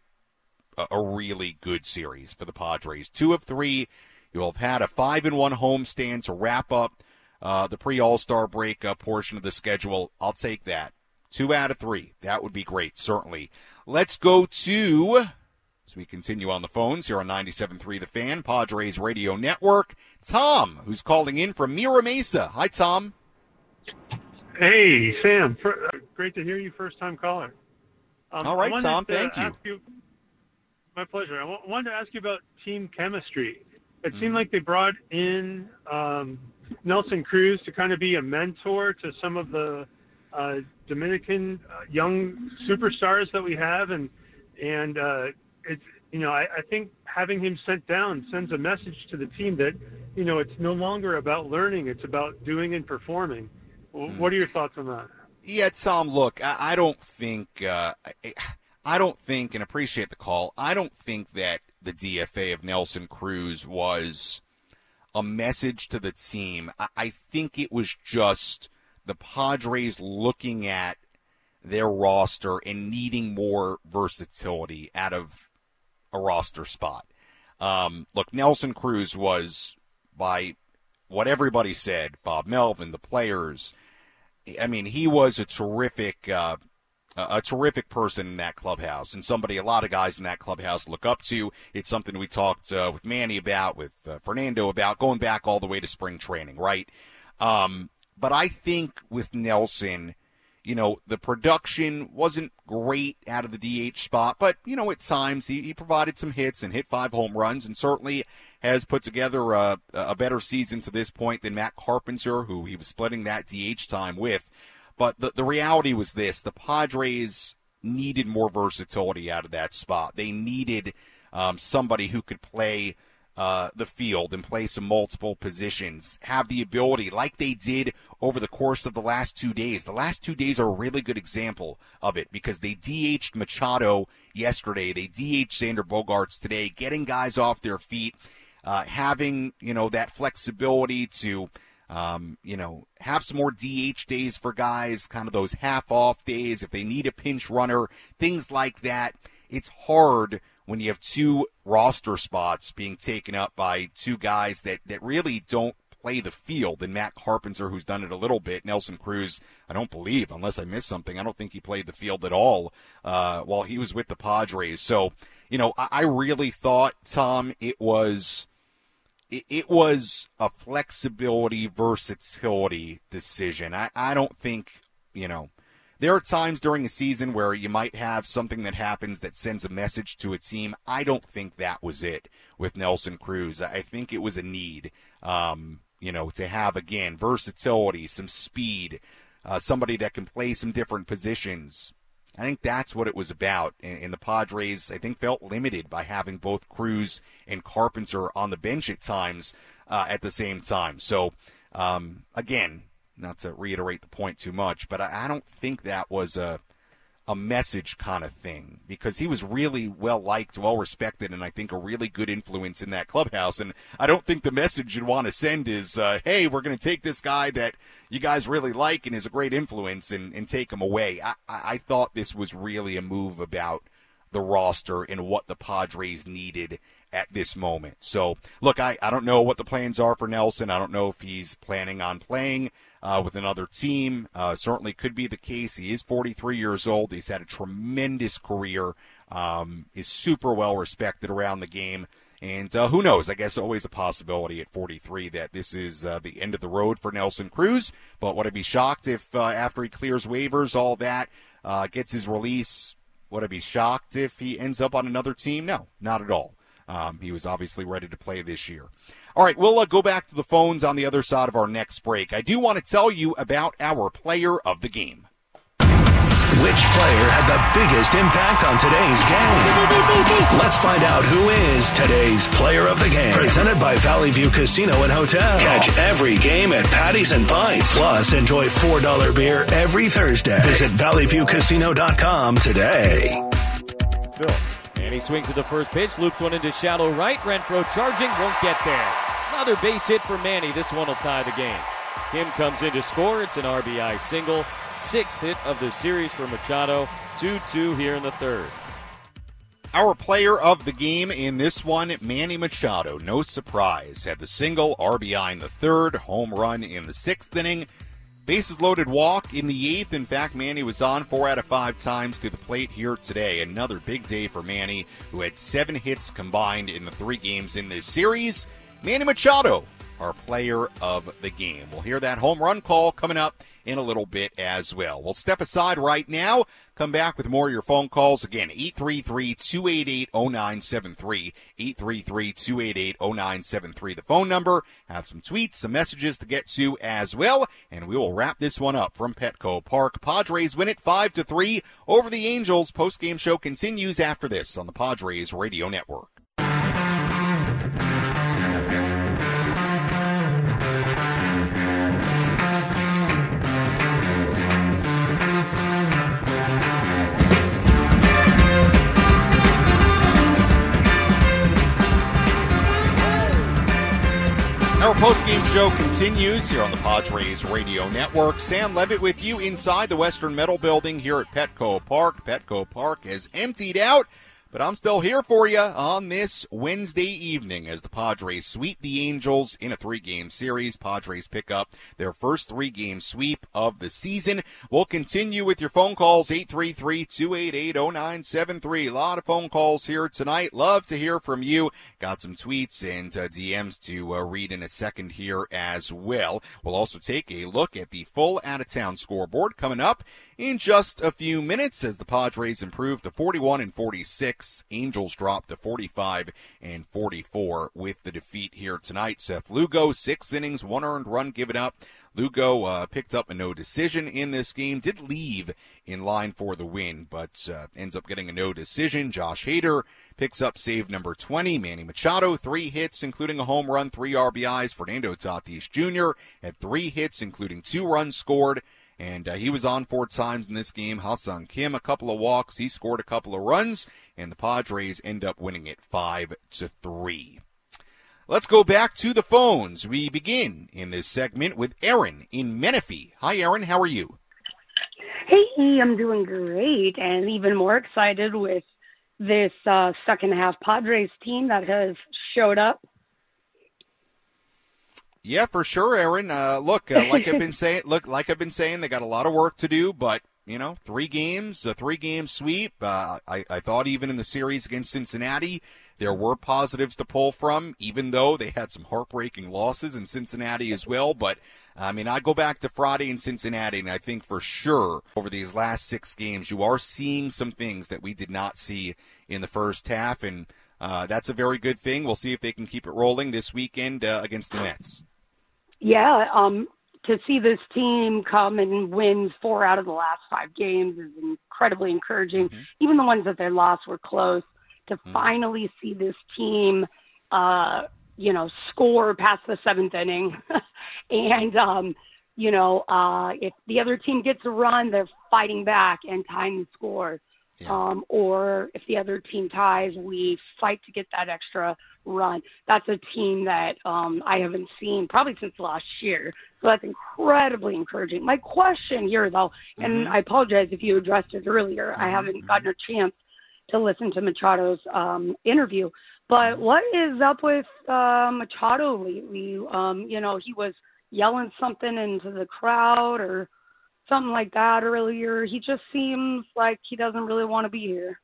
a, a really good series for the Padres. Two of three. You'll have had a five and one homestand to wrap up uh, the pre All Star break uh, portion of the schedule. I'll take that. Two out of three. That would be great, certainly. Let's go to, as we continue on the phones here on 97.3 The Fan, Padres Radio Network, Tom, who's calling in from Mira Mesa. Hi, Tom. Hey, Sam. Fir- uh, great to hear you, first time caller. Um, All right, Tom, to thank you. ask My pleasure. I wanted to ask you about team chemistry. It Mm-hmm. seemed like they brought in um, Nelson Cruz to kind of be a mentor to some of the uh, Dominican uh, young superstars that we have, and and uh, it's you know I, I think having him sent down sends a message to the team that you know it's no longer about learning; it's about doing and performing. Mm. What are your thoughts on that? Yeah, Tom. Look, I, I don't think uh, I, I don't think, and appreciate the call. I don't think that the DFA of Nelson Cruz was a message to the team. I, I think it was just the Padres looking at their roster and needing more versatility out of a roster spot. Um, look, Nelson Cruz was, by what everybody said, Bob Melvin, the players, I mean, he was a terrific, uh, a terrific person in that clubhouse and somebody a lot of guys in that clubhouse look up to. It's something we talked uh, with Manny about, with uh, Fernando about, going back all the way to spring training, right? Um, but I think with Nelson, you know, the production wasn't great out of the DH spot, but, you know, at times he, he provided some hits and hit five home runs and certainly has put together a, a better season to this point than Matt Carpenter, who he was splitting that DH time with. But the, the reality was this the Padres needed more versatility out of that spot. They needed um, somebody who could play uh, the field and play some multiple positions, have the ability, like they did over the course of the last two days. The last two days are a really good example of it because they DH'd Machado yesterday. They DH'd Xander Bogaerts today, getting guys off their feet, uh, having, you know, that flexibility to, um, you know, have some more DH days for guys, kind of those half off days if they need a pinch runner, things like that. It's hard when you have two roster spots being taken up by two guys that, that really don't play the field. And Matt Carpenter, who's done it a little bit, Nelson Cruz, I don't believe, unless I missed something, I don't think he played the field at all uh, while he was with the Padres. So, you know, I, I really thought, Tom, it was it, was a flexibility, versatility decision. I, I don't think, you know, there are times during a season where you might have something that happens that sends a message to a team. I don't think that was it with Nelson Cruz. I think it was a need, um, you know, to have again versatility, some speed, uh, somebody that can play some different positions. I think that's what it was about. And, the Padres, I think, felt limited by having both Cruz and Carpenter on the bench at times uh, at the same time. So, um, again, not to reiterate the point too much, but I, I don't think that was a a message kind of thing because he was really well liked, well respected, and I think a really good influence in that clubhouse. And I don't think the message you'd want to send is, uh, "Hey, we're going to take this guy that you guys really like and is a great influence and, and take him away." I, I thought this was really a move about the roster and what the Padres needed at this moment. So, look, I, I don't know what the plans are for Nelson. I don't know if he's planning on playing uh, with another team. Uh, certainly could be the case. He is 43 years old. He's had a tremendous career. Um, is super well respected around the game. And uh, who knows? I guess always a possibility at 43 that this is uh, the end of the road for Nelson Cruz. But would I be shocked if uh, after he clears waivers, all that, uh, gets his release, would I be shocked if he ends up on another team? No, not at all. Um, he was obviously ready to play this year. All right, we'll uh, go back to the phones on the other side of our next break. I do want to tell you about our player of the game. Which player had the biggest impact on today's game? Let's find out who is today's player of the game. Presented by Valley View Casino and Hotel. Catch every game at Patties and Pints. Plus, enjoy $4 beer every Thursday. Visit valleyviewcasino.com today. Phil. And he swings at the first pitch, loops one into shallow right. Renfroe charging, won't get there. Another base hit for Manny. This one will tie the game. Kim comes in to score. It's an RBI single. Sixth hit of the series for Machado. 2 2 here in the third. Our player of the game in this one, Manny Machado, no surprise, had the single RBI in the third, home run in the sixth inning. Bases loaded walk in the eighth. In fact, Manny was on four out of five times to the plate here today. Another big day for Manny, who had seven hits combined in the three games in this series. Manny Machado, our player of the game. We'll hear that home run call coming up in a little bit as well. We'll step aside right now. Come back with more of your phone calls. Again, 833-288-0973. 833-288-0973. The phone number. Have some tweets, some messages to get to as well. And we will wrap this one up from Petco Park. Padres win it 5 to 3 over the Angels. Post-game show continues after this on the Padres Radio Network. Our post-game show continues here on the Padres Radio Network. Sam Levitt with you inside the Western Metal Building here at Petco Park. Petco Park has emptied out but I'm still here for you on this Wednesday evening as the Padres sweep the Angels in a three game series. Padres pick up their first three game sweep of the season. We'll continue with your phone calls 833 288 0973. A lot of phone calls here tonight. Love to hear from you. Got some tweets and uh, DMs to uh, read in a second here as well. We'll also take a look at the full out of town scoreboard coming up in just a few minutes as the Padres improve to 41 and 46. Angels drop to 45 and 44 with the defeat here tonight. Seth Lugo, six innings, one earned run given up. Lugo uh, picked up a no decision in this game, did leave in line for the win, but uh, ends up getting a no decision. Josh Hader picks up save number 20. Manny Machado, three hits, including a home run, three RBIs. Fernando Tatis Jr. had three hits, including two runs scored and uh, he was on four times in this game. Ha-Seong Kim a couple of walks, he scored a couple of runs, and the Padres end up winning it five to three. Let's go back to the phones. We begin in this segment with Aaron in Menifee. Hi, Aaron. How are you? Hey, I'm doing great, and even more excited with this uh, second half Padres team that has showed up yeah, for sure, Aaron. Uh, look, uh, like I've been saying, look, like I've been saying, they got a lot of work to do, but you know, three games, a three-game sweep. Uh, I, I thought even in the series against Cincinnati, there were positives to pull from, even though they had some heartbreaking losses in Cincinnati as well. But I mean, I go back to Friday in Cincinnati, and I think for sure over these last six games, you are seeing some things that we did not see in the first half, and uh, that's a very good thing. We'll see if they can keep it rolling this weekend uh, against the Mets. Yeah, um, to see this team come and win four out of the last five games is incredibly encouraging. Mm-hmm. Even the ones that they lost were close. To mm-hmm. finally see this team, uh, you know, score past the seventh inning, and um, you know, uh, if the other team gets a run, they're fighting back and tying the score. Yeah. Um, or if the other team ties, we fight to get that extra run. That's a team that um, I haven't seen probably since last year. So that's incredibly encouraging. My question here, though, mm-hmm. and I apologize if you addressed it earlier, mm-hmm. I haven't gotten a chance to listen to Machado's um, interview. But mm-hmm. what is up with uh, Machado lately? Um, you know, he was yelling something into the crowd or something like that earlier. He just seems like he doesn't really want to be here.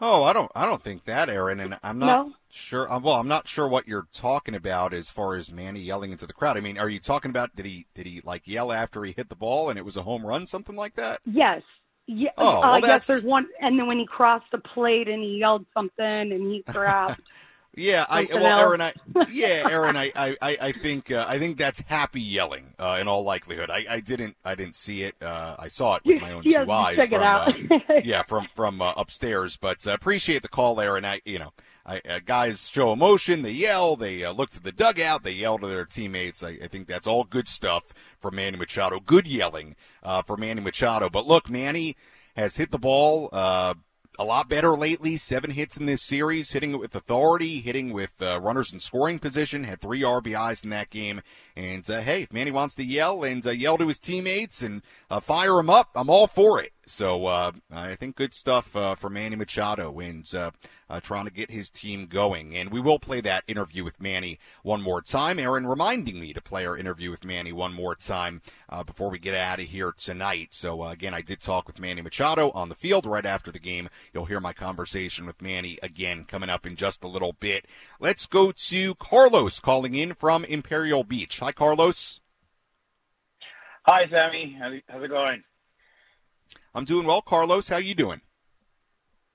Oh, I don't, I don't think that, Aaron, and I'm not no? sure. Uh, well, I'm not sure what you're talking about as far as Manny yelling into the crowd. I mean, are you talking about did he, did he like yell after he hit the ball and it was a home run, something like that? Yes. Yeah. Oh, well, uh, yes. There's one, and then when he crossed the plate and he yelled something and he grabbed Yeah, I well, Aaron, I yeah, Aaron, I I I think uh, I think that's happy yelling uh, in all likelihood. I, I didn't I didn't see it. Uh, I saw it with my own two eyes Check from uh, yeah from from uh, upstairs. But uh, appreciate the call, Aaron. I you know. I, guys show emotion. They yell. They look to the dugout. They yell to their teammates. I, I, think that's all good stuff for Manny Machado. Good yelling for Manny Machado. But look, Manny has hit the ball a lot better lately. Seven hits in this series, hitting it with authority, hitting with uh, runners in scoring position. Had three RBIs in that game. And uh, hey, if Manny wants to yell and uh, yell to his teammates and uh, fire him up, I'm all for it. So uh, I think good stuff uh, for Manny Machado and uh, uh, trying to get his team going. And we will play that interview with Manny one more time. Aaron reminding me to play our interview with Manny one more time uh, before we get out of here tonight. So uh, again, I did talk with Manny Machado on the field right after the game. You'll hear my conversation with Manny again coming up in just a little bit. Let's go to Carlos calling in from Imperial Beach. Hi, Carlos. Hi, Sammy. How's it going? I'm doing well, Carlos. How you doing?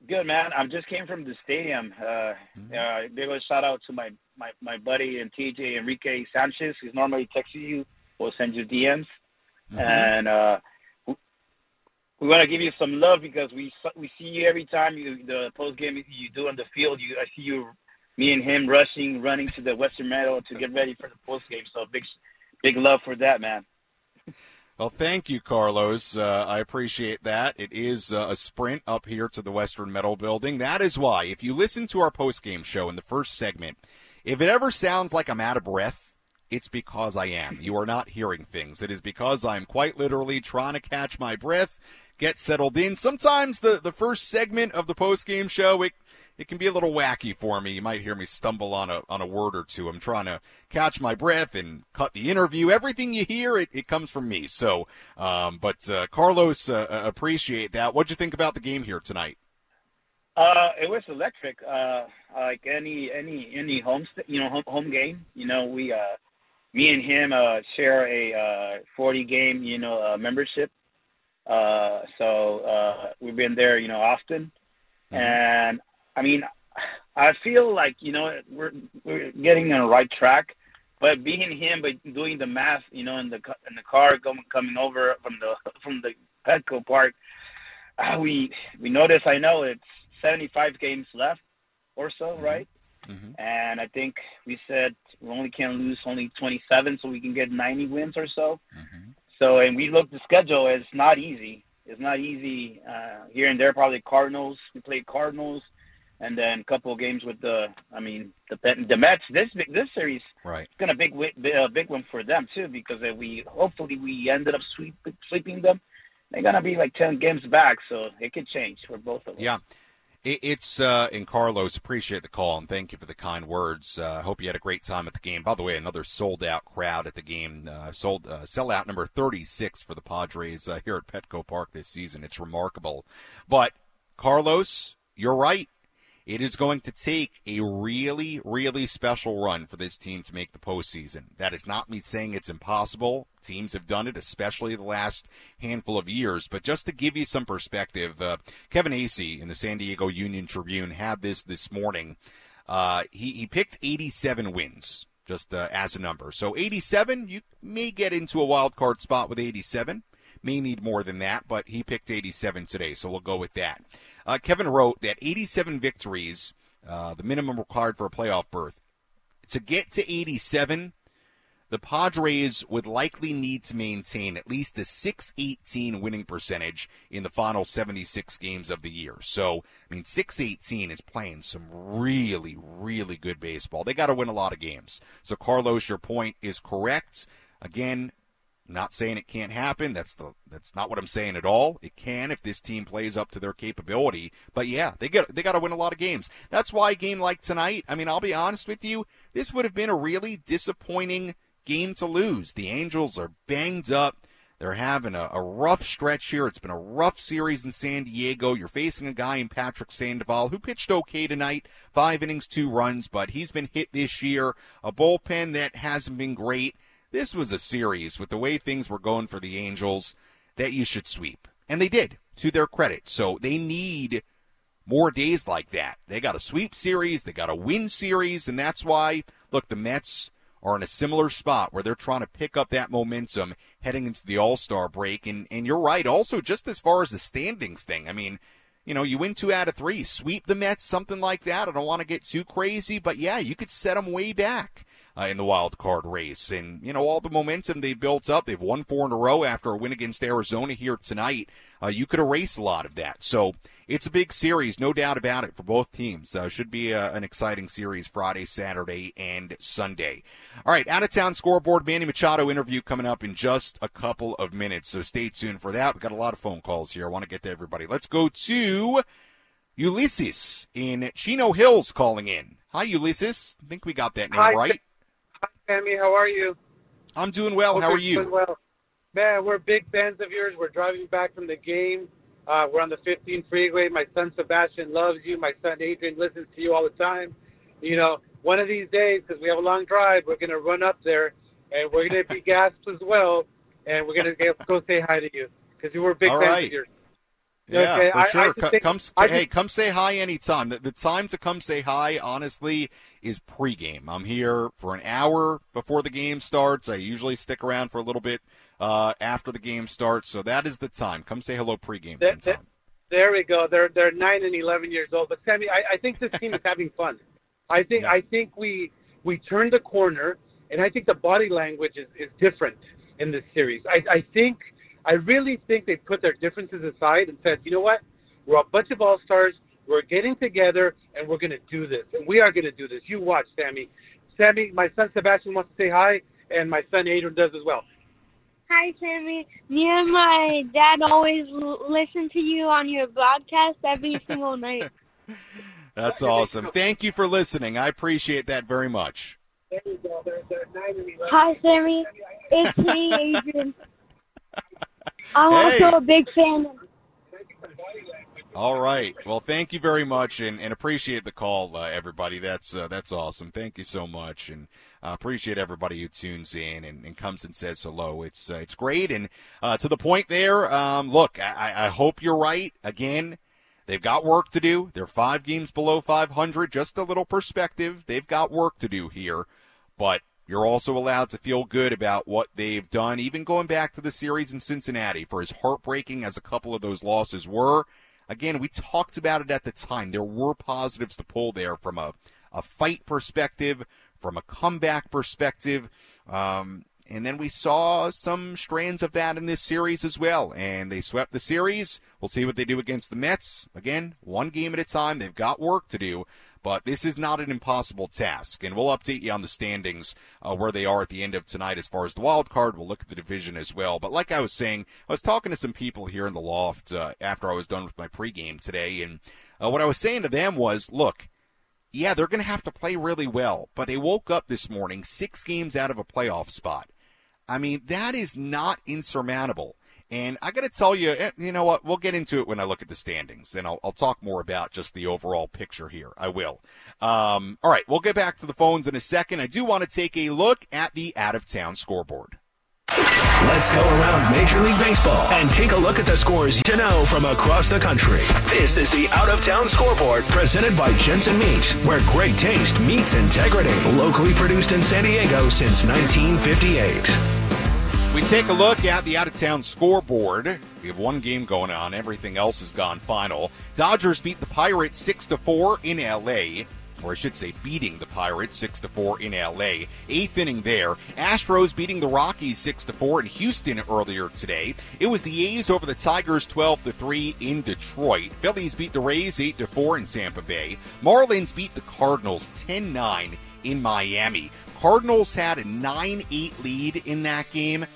Good man. I just came from the stadium. Uh, Mm-hmm. uh, big old shout out to my, my my buddy and TJ Enrique Sanchez. He's normally texting you or send you DMs, Mm-hmm. and uh, we- we want to give you some love because we we see you every time you the post game you do on the field. You I see you, me and him rushing, running to the Western Metal to get ready for the post game. So big big love for that, man. Well, thank you, Carlos. Uh, I appreciate that. It is uh, a sprint up here to the Western Metal Building. That is why, if you listen to our post-game show in the first segment, if it ever sounds like I'm out of breath, it's because I am. You are not hearing things. It is because I'm quite literally trying to catch my breath, get settled in. Sometimes the, the first segment of the post-game show, it, it can be a little wacky for me. You might hear me stumble on a on a word or two. I'm trying to catch my breath and cut the interview. Everything you hear, it, it comes from me. So, um, but uh, Carlos, uh, uh, appreciate that. What'd you think about the game here tonight? Uh, it was electric. Uh, like any any any home st- you know home, home game. You know we uh, me and him uh share a uh 40 game you know uh, membership. Uh, so uh, we've been there you know often, and I mean I feel like you know we're we're getting on the right track. But being him, but doing the math, you know, in the in the car coming coming over from the from the Petco Park, uh, we we notice. I know it's 75 games left or so, right? And I think we said we only can lose only 27, so we can get 90 wins or so. So, and we looked the schedule. It's not easy. It's not easy uh, here and there. Probably Cardinals. We played Cardinals, and then a couple of games with the. I mean, the the Mets. This big this series Right. it's gonna big a big one for them too because if we hopefully we ended up sweep, sweeping them. They're gonna be like 10 games back, so it could change for both of them. Yeah. It's uh, and Carlos, appreciate the call and thank you for the kind words. Uh, hope you had a great time at the game. By the way, another sold out crowd at the game. Uh, sold uh, sellout number 36 for the Padres uh, here at Petco Park this season. It's remarkable. But Carlos, you're right. It is going to take a really, really special run for this team to make the postseason. That is not me saying it's impossible. Teams have done it, especially the last handful of years. But just to give you some perspective, uh, Kevin Acee in the San Diego Union Tribune had this this morning. Uh, he, he picked 87 wins, just uh, as a number. So 87, you may get into a wild card spot with 87. May need more than that, but he picked 87 today, so we'll go with that. Uh, Kevin wrote that 87 victories, uh, the minimum required for a playoff berth. To get to 87, the Padres would likely need to maintain at least a 618 winning percentage in the final 76 games of the year. So, I mean, 618 is playing some really, really good baseball. They got to win a lot of games. So, Carlos, your point is correct. Again, Not saying it can't happen. That's the that's not what I'm saying at all. It can if this team plays up to their capability. But yeah, they get they got to win a lot of games. That's why a game like tonight. I mean, I'll be honest with you. This would have been a really disappointing game to lose. The Angels are banged up. They're having a, a rough stretch here. It's been a rough series in San Diego. You're facing a guy in Patrick Sandoval who pitched okay tonight, five innings, two runs, but he's been hit this year. A bullpen that hasn't been great this was a series with the way things were going for the Angels that you should sweep. And they did, to their credit. So they need more days like that. They got a sweep series, they got a win series, and that's why, look, the Mets are in a similar spot where they're trying to pick up that momentum heading into the All Star break. And, and you're right, also, just as far as the standings thing, I mean, you know, you win two out of three, sweep the Mets, something like that. I don't want to get too crazy, but yeah, you could set them way back uh, in the wild card race. And, you know, all the momentum they've built up, they've won four in a row after a win against Arizona here tonight. Uh, you could erase a lot of that. So it's a big series, no doubt about it, for both teams. Uh, should be a, an exciting series Friday, Saturday, and Sunday. All right, out of town scoreboard, Manny Machado interview coming up in just a couple of minutes. So stay tuned for that. We've got a lot of phone calls here. I want to get to everybody. Let's go to Ulysses in Chino Hills calling in. Hi, Ulysses. I think we got that name Hi, right. Sammy. How are you? I'm doing well. How are you're doing? Well, man, we're big fans of yours. We're driving back from the game. Uh, we're on the 15 freeway. My son Sebastian loves you. My son Adrian listens to you all the time. You know, one of these days, because we have a long drive, we're gonna run up there and we're gonna be gassed as well, and we're gonna go say hi to you because you were a big All fans right. of yours. Yeah, Okay, for I- sure. just Co- think- come, I hey, just- come say hi anytime. The, the time to come say hi, honestly, is pregame. I'm here for an hour before the game starts. I usually stick around for a little bit uh, after the game starts, so that is the time. Come say hello pregame There, sometime. there, there we go. They're they're nine and eleven years old. But Sammy, I, I think this team is having fun. I think I think we we turned the corner, and I think the body language is, is different in this series. I, I think I really think they put their differences aside and said, you know what, we're a bunch of all stars. We're getting together, and we're going to do this, and we are going to do this. You watch, Sammy. Sammy, my son Sebastian wants to say hi, and my son Adrian does as well. Hi, Sammy. Me and my dad always l- listen to you on your broadcast every single night. That's awesome. Thank you for listening. I appreciate that very much. There we go. They're, they're nine and eleven. Hi, Sammy. It's me, Adrian. I'm Hey. also a big fan. All right. Well, thank you very much, and, and appreciate the call, uh, everybody. That's uh, that's awesome. Thank you so much, and uh, appreciate everybody who tunes in and, and comes and says hello. It's uh, it's great, and uh, to the point there. Um, look, I, I hope you're right. Again, they've got work to do. They're five games below 500. Just a little perspective. They've got work to do here, but you're also allowed to feel good about what they've done, even going back to the series in Cincinnati. For as heartbreaking as a couple of those losses were, again, we talked about it at the time. There were positives to pull there from a, a fight perspective, from a comeback perspective. Um, and then we saw some strands of that in this series as well. And they swept the series. We'll see what they do against the Mets. Again, one game at a time. They've got work to do. But this is not an impossible task, and we'll update you on the standings uh, where they are at the end of tonight as far as the wild card. We'll look at the division as well. But like I was saying, I was talking to some people here in the loft uh, after I was done with my pregame today, and uh, what I was saying to them was, look, yeah, they're going to have to play really well, but they woke up this morning six games out of a playoff spot. I mean, that is not insurmountable. And I got to tell you, eh, you know what? We'll get into it when I look at the standings, and I'll, I'll talk more about just the overall picture here. I will. Um, all right, we'll get back to the phones in a second. I do want to take a look at the out of town scoreboard. Let's go around Major League Baseball and take a look at the scores to know from across the country. This is the Out of Town Scoreboard presented by Jensen Meat, where great taste meets integrity. Locally produced in San Diego since 1958. We take a look at the out of town scoreboard. We have one game going on. Everything else has gone final. Dodgers beat the Pirates 6 to 4 in LA. Or I should say, beating the Pirates 6 to 4 in LA. Eighth inning there. Astros beating the Rockies 6 to 4 in Houston earlier today. It was the A's over the Tigers 12 to 3 in Detroit. Phillies beat the Rays 8 to 4 in Tampa Bay. Marlins beat the Cardinals 10 9 in Miami. Cardinals had a 9 8 lead in that game.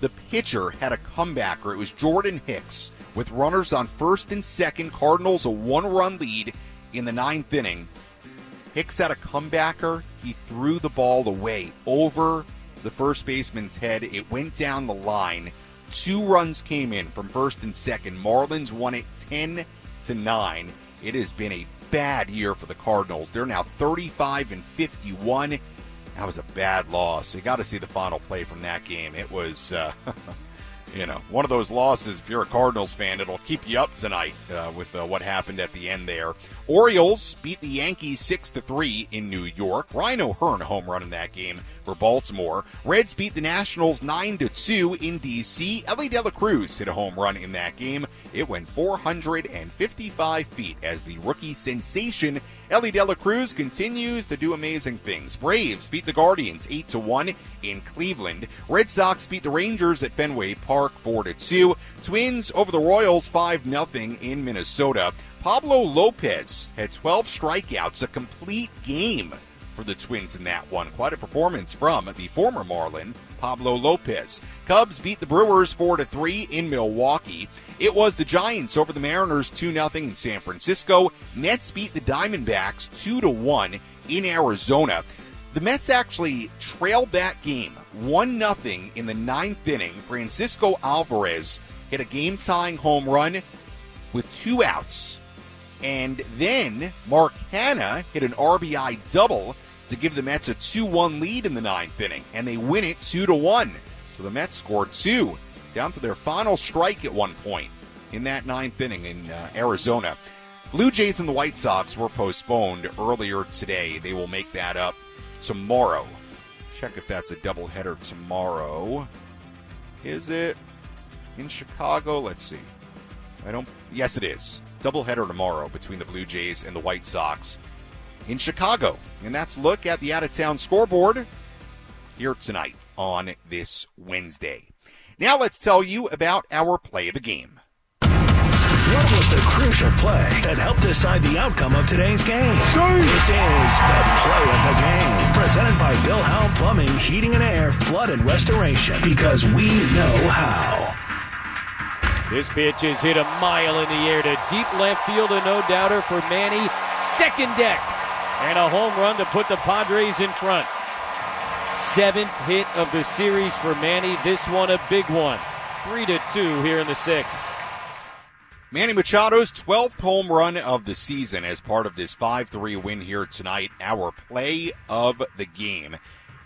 The pitcher had a comebacker. It was Jordan Hicks with runners on first and second. Cardinals a one run lead in the ninth inning. Hicks had a comebacker. He threw the ball away over the first baseman's head. It went down the line. Two runs came in from first and second. Marlins won it 10 to 9. It has been a bad year for the Cardinals. They're now 35 and 51. That was a bad loss. You got to see the final play from that game. It was, uh, you know, one of those losses. If you're a Cardinals fan, it'll keep you up tonight uh, with uh, what happened at the end there. Orioles beat the Yankees six to three in New York. Ryan O'Hearn a home run in that game for Baltimore. Reds beat the Nationals nine to two in D.C. Elly De La Cruz hit a home run in that game. It went 455 feet as the rookie sensation Elly De La Cruz continues to do amazing things. Braves beat the Guardians 8 to 1 in Cleveland. Red Sox beat the Rangers at Fenway Park 4 to 2. Twins over the Royals 5 0 in Minnesota. Pablo Lopez had 12 strikeouts, a complete game for the Twins in that one. Quite a performance from the former Marlin, Pablo Lopez. Cubs beat the Brewers 4 to 3 in Milwaukee. It was the Giants over the Mariners 2 0 in San Francisco. Mets beat the Diamondbacks 2 to 1 in Arizona. The Mets actually trailed that game 1 0 in the ninth inning. Francisco Alvarez hit a game tying home run with two outs. And then Mark Canha hit an RBI double to give the Mets a 2 1 lead in the ninth inning, and they win it 2 1. So the Mets scored two, down to their final strike at one point. in that ninth inning in uh, Arizona. Blue Jays and the White Sox were postponed earlier today. They will make that up tomorrow. Check if that's a doubleheader tomorrow. Is it in Chicago? Let's see. I don't. Yes, it is. Doubleheader tomorrow between the Blue Jays and the White Sox in Chicago. And that's look at the out of town scoreboard here tonight on this Wednesday. Now let's tell you about our play of the game. What was the crucial play that helped decide the outcome of today's game? This is the play of the game, presented by Bill Howe Plumbing, Heating and Air, Flood and Restoration, because we know how. This pitch is hit a mile in the air to deep left field, a no doubter for Manny. Second deck, and a home run to put the Padres in front. Seventh hit of the series for Manny. This one a big one. Three to two here in the sixth. Manny Machado's 12th home run of the season as part of this 5 3 win here tonight. Our play of the game.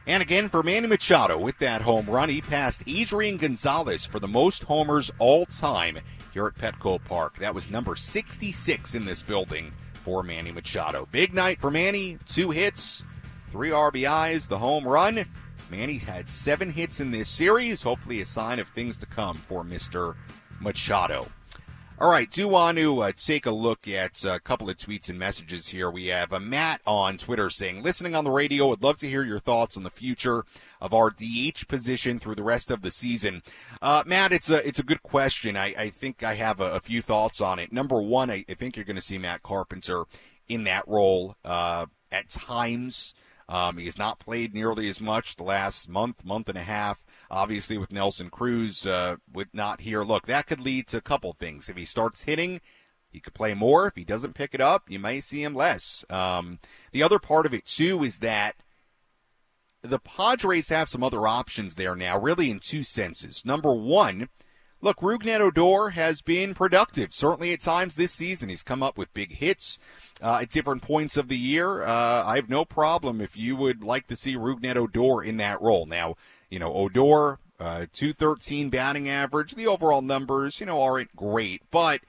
And again, for Manny Machado with that home run, he passed Adrian Gonzalez for the most homers all time here at Petco Park. That was number 66 in this building for Manny Machado. Big night for Manny. Two hits, three RBIs, the home run. Manny had seven hits in this series. Hopefully, a sign of things to come for Mr. Machado. All right, do want to uh, take a look at a couple of tweets and messages here. We have a Matt on Twitter saying, listening on the radio, would love to hear your thoughts on the future of our DH position through the rest of the season. Uh, Matt, it's a it's a good question. I, I think I have a, a few thoughts on it. Number one, I, I think you're going to see Matt Carpenter in that role uh, at times. Um, he has not played nearly as much the last month, month and a half. Obviously, with Nelson Cruz uh, with not here, look, that could lead to a couple things. If he starts hitting, he could play more. If he doesn't pick it up, you may see him less. Um, the other part of it too is that the Padres have some other options there now, really in two senses. Number one, look, Rougned Odor has been productive. Certainly at times this season, he's come up with big hits uh, at different points of the year. Uh, I have no problem if you would like to see Rougned Odor in that role. Now, you know, Odor, uh, 213 batting average. The overall numbers, you know, aren't great, but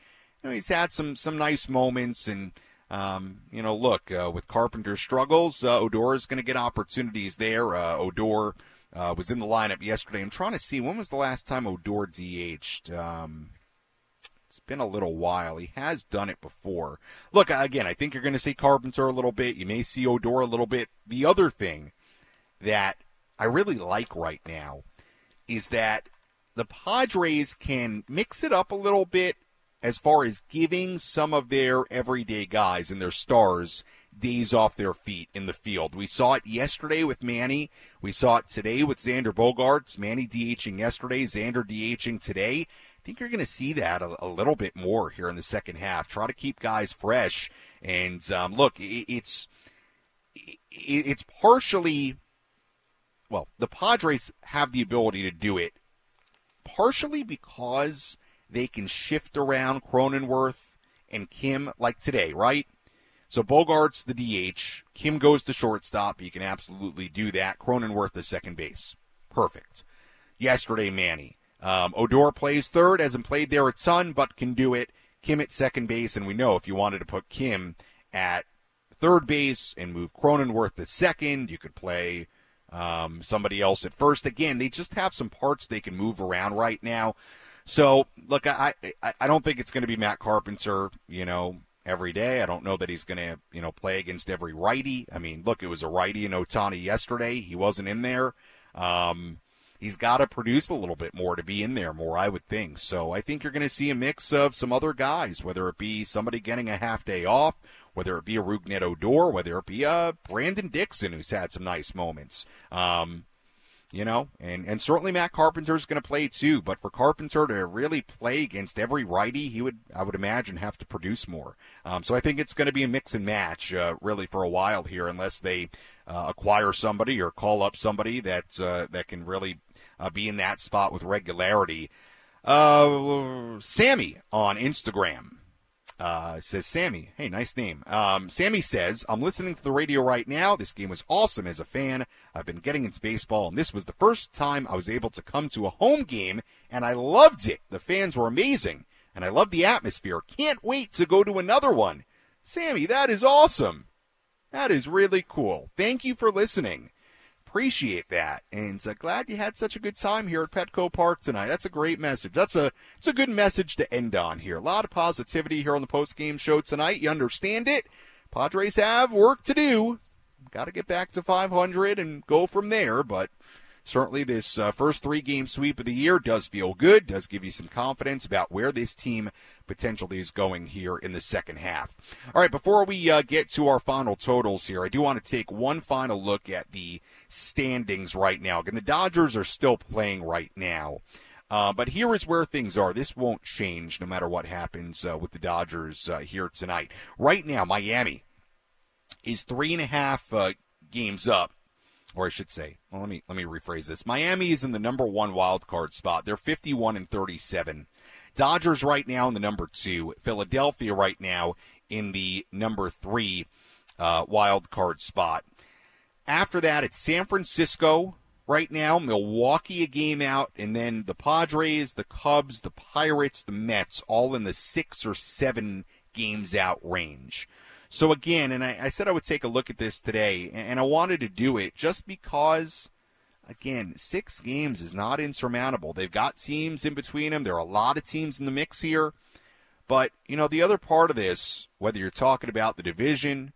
you know, he's had some some nice moments. And um, you know, look uh, with Carpenter's struggles, uh, Odor is going to get opportunities there. Uh, Odor uh, was in the lineup yesterday. I'm trying to see when was the last time Odor DH'd. Um, it's been a little while. He has done it before. Look, again, I think you're going to see Carpenter a little bit. You may see Odor a little bit. The other thing that I really like right now is that the Padres can mix it up a little bit as far as giving some of their everyday guys and their stars days off their feet in the field. We saw it yesterday with Manny. We saw it today with Xander Bogaerts. Manny DHing yesterday, Xander DHing today. I think you're going to see that a, a, little bit more here in the second half. Try to keep guys fresh. And um, look, it, it's it, it's partially well, the Padres have the ability to do it partially because they can shift around Cronenworth and Kim like today, right? So Bogaerts the DH, Kim goes to shortstop. You can absolutely do that. Cronenworth the second base. Perfect. Yesterday, Manny. Um, Odor plays third, hasn't played there a ton, but can do it. Kim at second base, and we know if you wanted to put Kim at third base and move Cronenworth to second, you could play um, somebody else at first. Again, they just have some parts they can move around right now. So, look, I, I, I don't think it's going to be Matt Carpenter, you know, every day. I don't know that he's going to, you know, play against every righty. I mean, look, it was a righty in Ohtani yesterday. He wasn't in there. Um, he's got to produce a little bit more to be in there more, I would think. So I think you're going to see a mix of some other guys, whether it be somebody getting a half day off whether it be a Rougned Odor, whether it be a Brandon Dixon, who's had some nice moments. Um, you know, and, and certainly Matt Carpenter's going to play too. But for Carpenter to really play against every righty, he would, I would imagine, have to produce more. Um, so I think it's going to be a mix and match, uh, really, for a while here, unless they uh, acquire somebody or call up somebody that uh, that can really uh, be in that spot with regularity. Uh, Sammy on Instagram uh, says Sammy. Hey, nice name. Um, Sammy says, I'm listening to the radio right now. This game was awesome as a fan. I've been getting into baseball, and this was the first time I was able to come to a home game, and I loved it. The fans were amazing. and I love the atmosphere. Can't wait to go to another one. Sammy, that is awesome. That is really cool. Thank you for listening. Appreciate that, and uh, glad you had such a good time here at Petco Park tonight. That's a great message. That's a it's a good message to end on here. A lot of positivity here on the post game show tonight. You understand it. Padres have work to do. Got to get back to 500 and go from there, but certainly this uh, first three game sweep of the year does feel good, does give you some confidence about where this team potentially is going here in the second half. All right, before we uh, get to our final totals here, I do want to take one final look at the standings right now. Again, the Dodgers are still playing right now. Uh, but here is where things are. This won't change no matter what happens uh, with the Dodgers uh, here tonight. Right now, Miami is three and a half uh, games up or I should say, well, let me let me rephrase this. Miami is in the number one wild card spot. They're 51 and 37. Dodgers right now in the number two. Philadelphia right now in the number three uh, wild card spot. After that, it's San Francisco right now, Milwaukee a game out, and then the Padres, the Cubs, the Pirates, the Mets, all in the six or seven games out range. So again, and I, I, said I would take a look at this today, and I wanted to do it just because, again, six games is not insurmountable. They've got teams in between them. There are a lot of teams in the mix here. But, you know, the other part of this, whether you're talking about the division,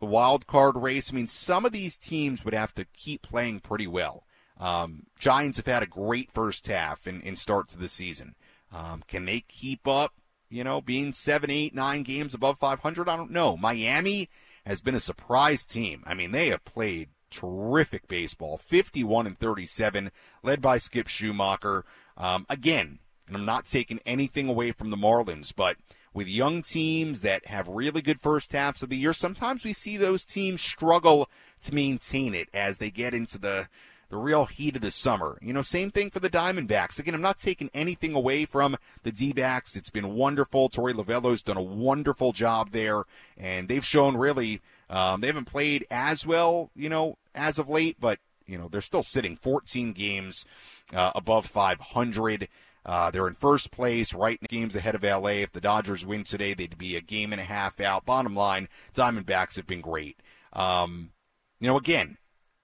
the wild card race, I mean, some of these teams would have to keep playing pretty well. Um, Giants have had a great first half and, start to the season. Um, can they keep up you know, being seven, eight, nine games above 500. I don't know. Miami has been a surprise team. I mean, they have played terrific baseball, 51 and 37, led by Skip Schumaker. Um, again, and I'm not taking anything away from the Marlins, but with young teams that have really good first halves of the year, sometimes we see those teams struggle to maintain it as they get into the the real heat of the summer. You know, same thing for the Diamondbacks. Again, I'm not taking anything away from the D-backs. It's been wonderful. Torey Lovullo's done a wonderful job there, and they've shown really um, they haven't played as well, you know, as of late, but you know they're still sitting 14 games uh, above 500. Uh, they're in first place, right games ahead of LA. If the Dodgers win today, they'd be a game and a half out. Bottom line, Diamondbacks have been great. Um, you know, again,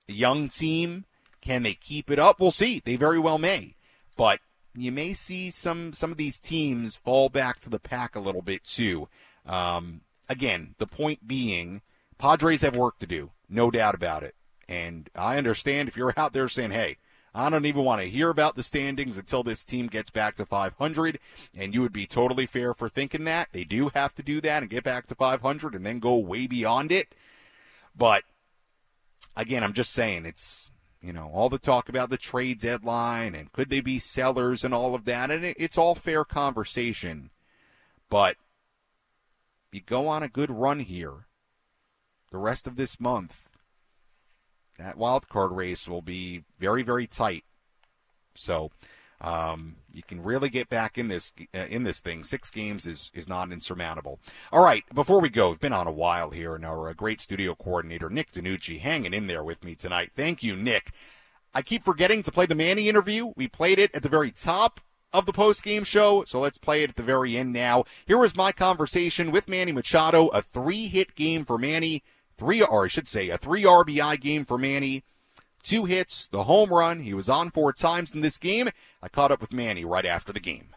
a young team can they keep it up? We'll see. They very well may. But you may see some some of these teams fall back to the pack a little bit too. Um, again, the point being, Padres have work to do, no doubt about it. And I understand if you're out there saying, "Hey, I don't even want to hear about the standings until this team gets back to 500," and you would be totally fair for thinking that they do have to do that and get back to 500 and then go way beyond it. But again, I'm just saying it's you know, all the talk about the trade deadline and could they be sellers and all of that. And it, it's all fair conversation. But you go on a good run here the rest of this month. That wild card race will be very, very tight. So um, you can really get back in this uh, in this thing. Six games is is not insurmountable. All right, before we go, we've been on a while here, and our uh, great studio coordinator Nick Danucci hanging in there with me tonight. Thank you, Nick. I keep forgetting to play the Manny interview. We played it at the very top of the post game show, so let's play it at the very end now. Here was my conversation with Manny Machado. A three hit game for Manny, three or I should say a three RBI game for Manny two hits, the home run. He was on four times in this game. I caught up with Manny right after the game.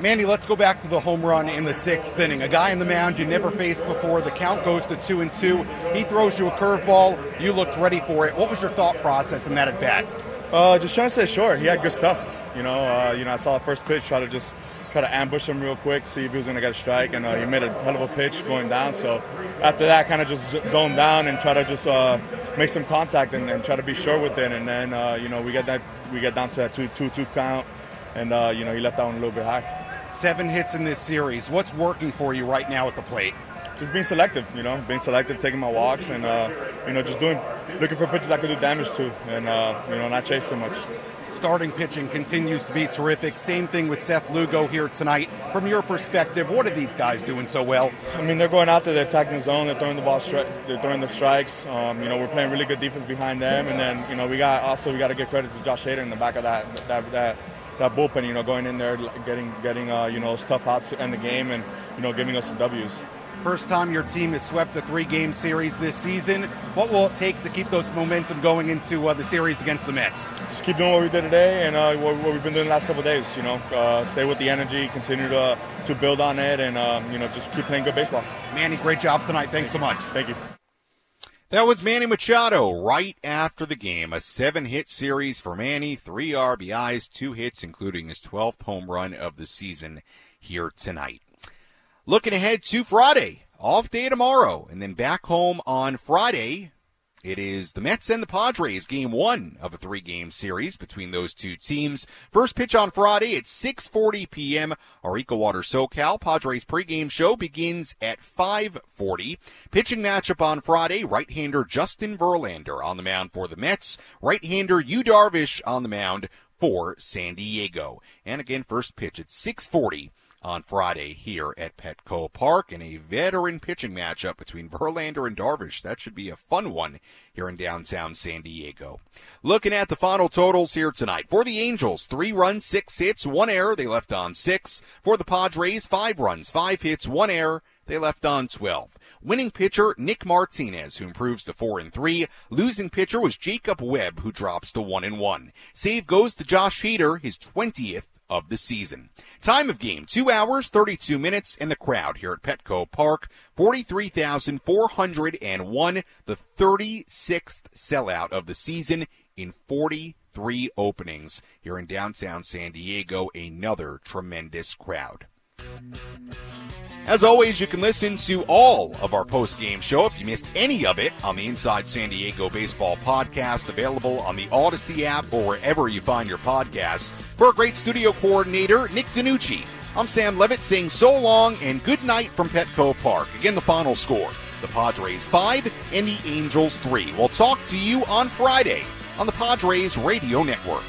Manny, let's go back to the home run in the sixth inning. A guy in the mound you never faced before. The count goes to two and two. He throws you a curveball. You looked ready for it. What was your thought process in that at bat? Uh, just trying to stay short. He had good stuff. You know, uh, you know, I saw the first pitch, try to just try to ambush him real quick, see if he was going to get a strike, and uh, he made a hell of a pitch going down. So after that, kind of just zone down and try to just uh, make some contact and, and, try to be sure with it. And then uh, you know we get that we get down to that two two two count, and uh, you know he left that one a little bit high. Seven hits in this series. What's working for you right now at the plate? Just being selective, you know, being selective, taking my walks, and uh, you know, just doing, looking for pitches I could do damage to, and uh, you know, not chase too much starting pitching continues to be terrific. Same thing with Seth Lugo here tonight. From your perspective, what are these guys doing so well? I mean, they're going out there, they're attacking the zone, they're throwing the ball, stri- they're throwing the strikes. Um, you know, we're playing really good defense behind them, and then you know we got also we got to give credit to Josh Hader in the back of that that that that bullpen, you know, going in there, getting getting uh, you know stuff out to end the game, and you know giving us the W's. First time your team has swept a three-game series this season. What will it take to keep those momentum going into uh, the series against the Mets? Just keep doing what we did today and uh, what, what, we've been doing the last couple days. You know, uh, stay with the energy, continue to to build on it, and um, you know just keep playing good baseball. Manny, great job tonight. Thanks so much. Thank you. That was Manny Machado right after the game. A seven hit series for Manny, three RBIs, two hits, including his 12th home run of the season here tonight. Looking ahead to Friday, off day tomorrow, and then back home on Friday it is the Mets and the Padres, game one of a three-game series between those two teams. First pitch on Friday at 6:40 p.m. Our EcoWater SoCal Padres pregame show begins at 5:40. Pitching matchup on Friday: right-hander Justin Verlander on the mound for the Mets, right-hander Yu Darvish on the mound for San Diego. And again, first pitch at 6:40 on Friday here at Petco Park in a veteran pitching matchup between Verlander and Darvish. That should be a fun one here in downtown San Diego. Looking at the final totals here tonight. For the Angels, three runs, six hits, one error. They left on six. For the Padres, five runs, five hits, one error. They left on 12. Winning pitcher Nick Martinez, who improves to 4 and 3. Losing pitcher was Jacob Webb, who drops to 1 and 1. Save goes to Josh Hader, his 20th of the season. Time of game, 2 hours, 32 minutes, and the crowd here at Petco Park, 43,401, the 36th sellout of the season in 43 openings here in downtown San Diego. Another tremendous crowd. As always, you can listen to all of our post-game show if you missed any of it on the Inside San Diego Baseball podcast, available on the Audacy app or wherever you find your podcasts. For a great studio coordinator, Nick Danucci, I'm Sam Levitt saying so long and good night from Petco Park. Again, the final score, the Padres 5 and the Angels 3. We'll talk to you on Friday on the Padres Radio Network.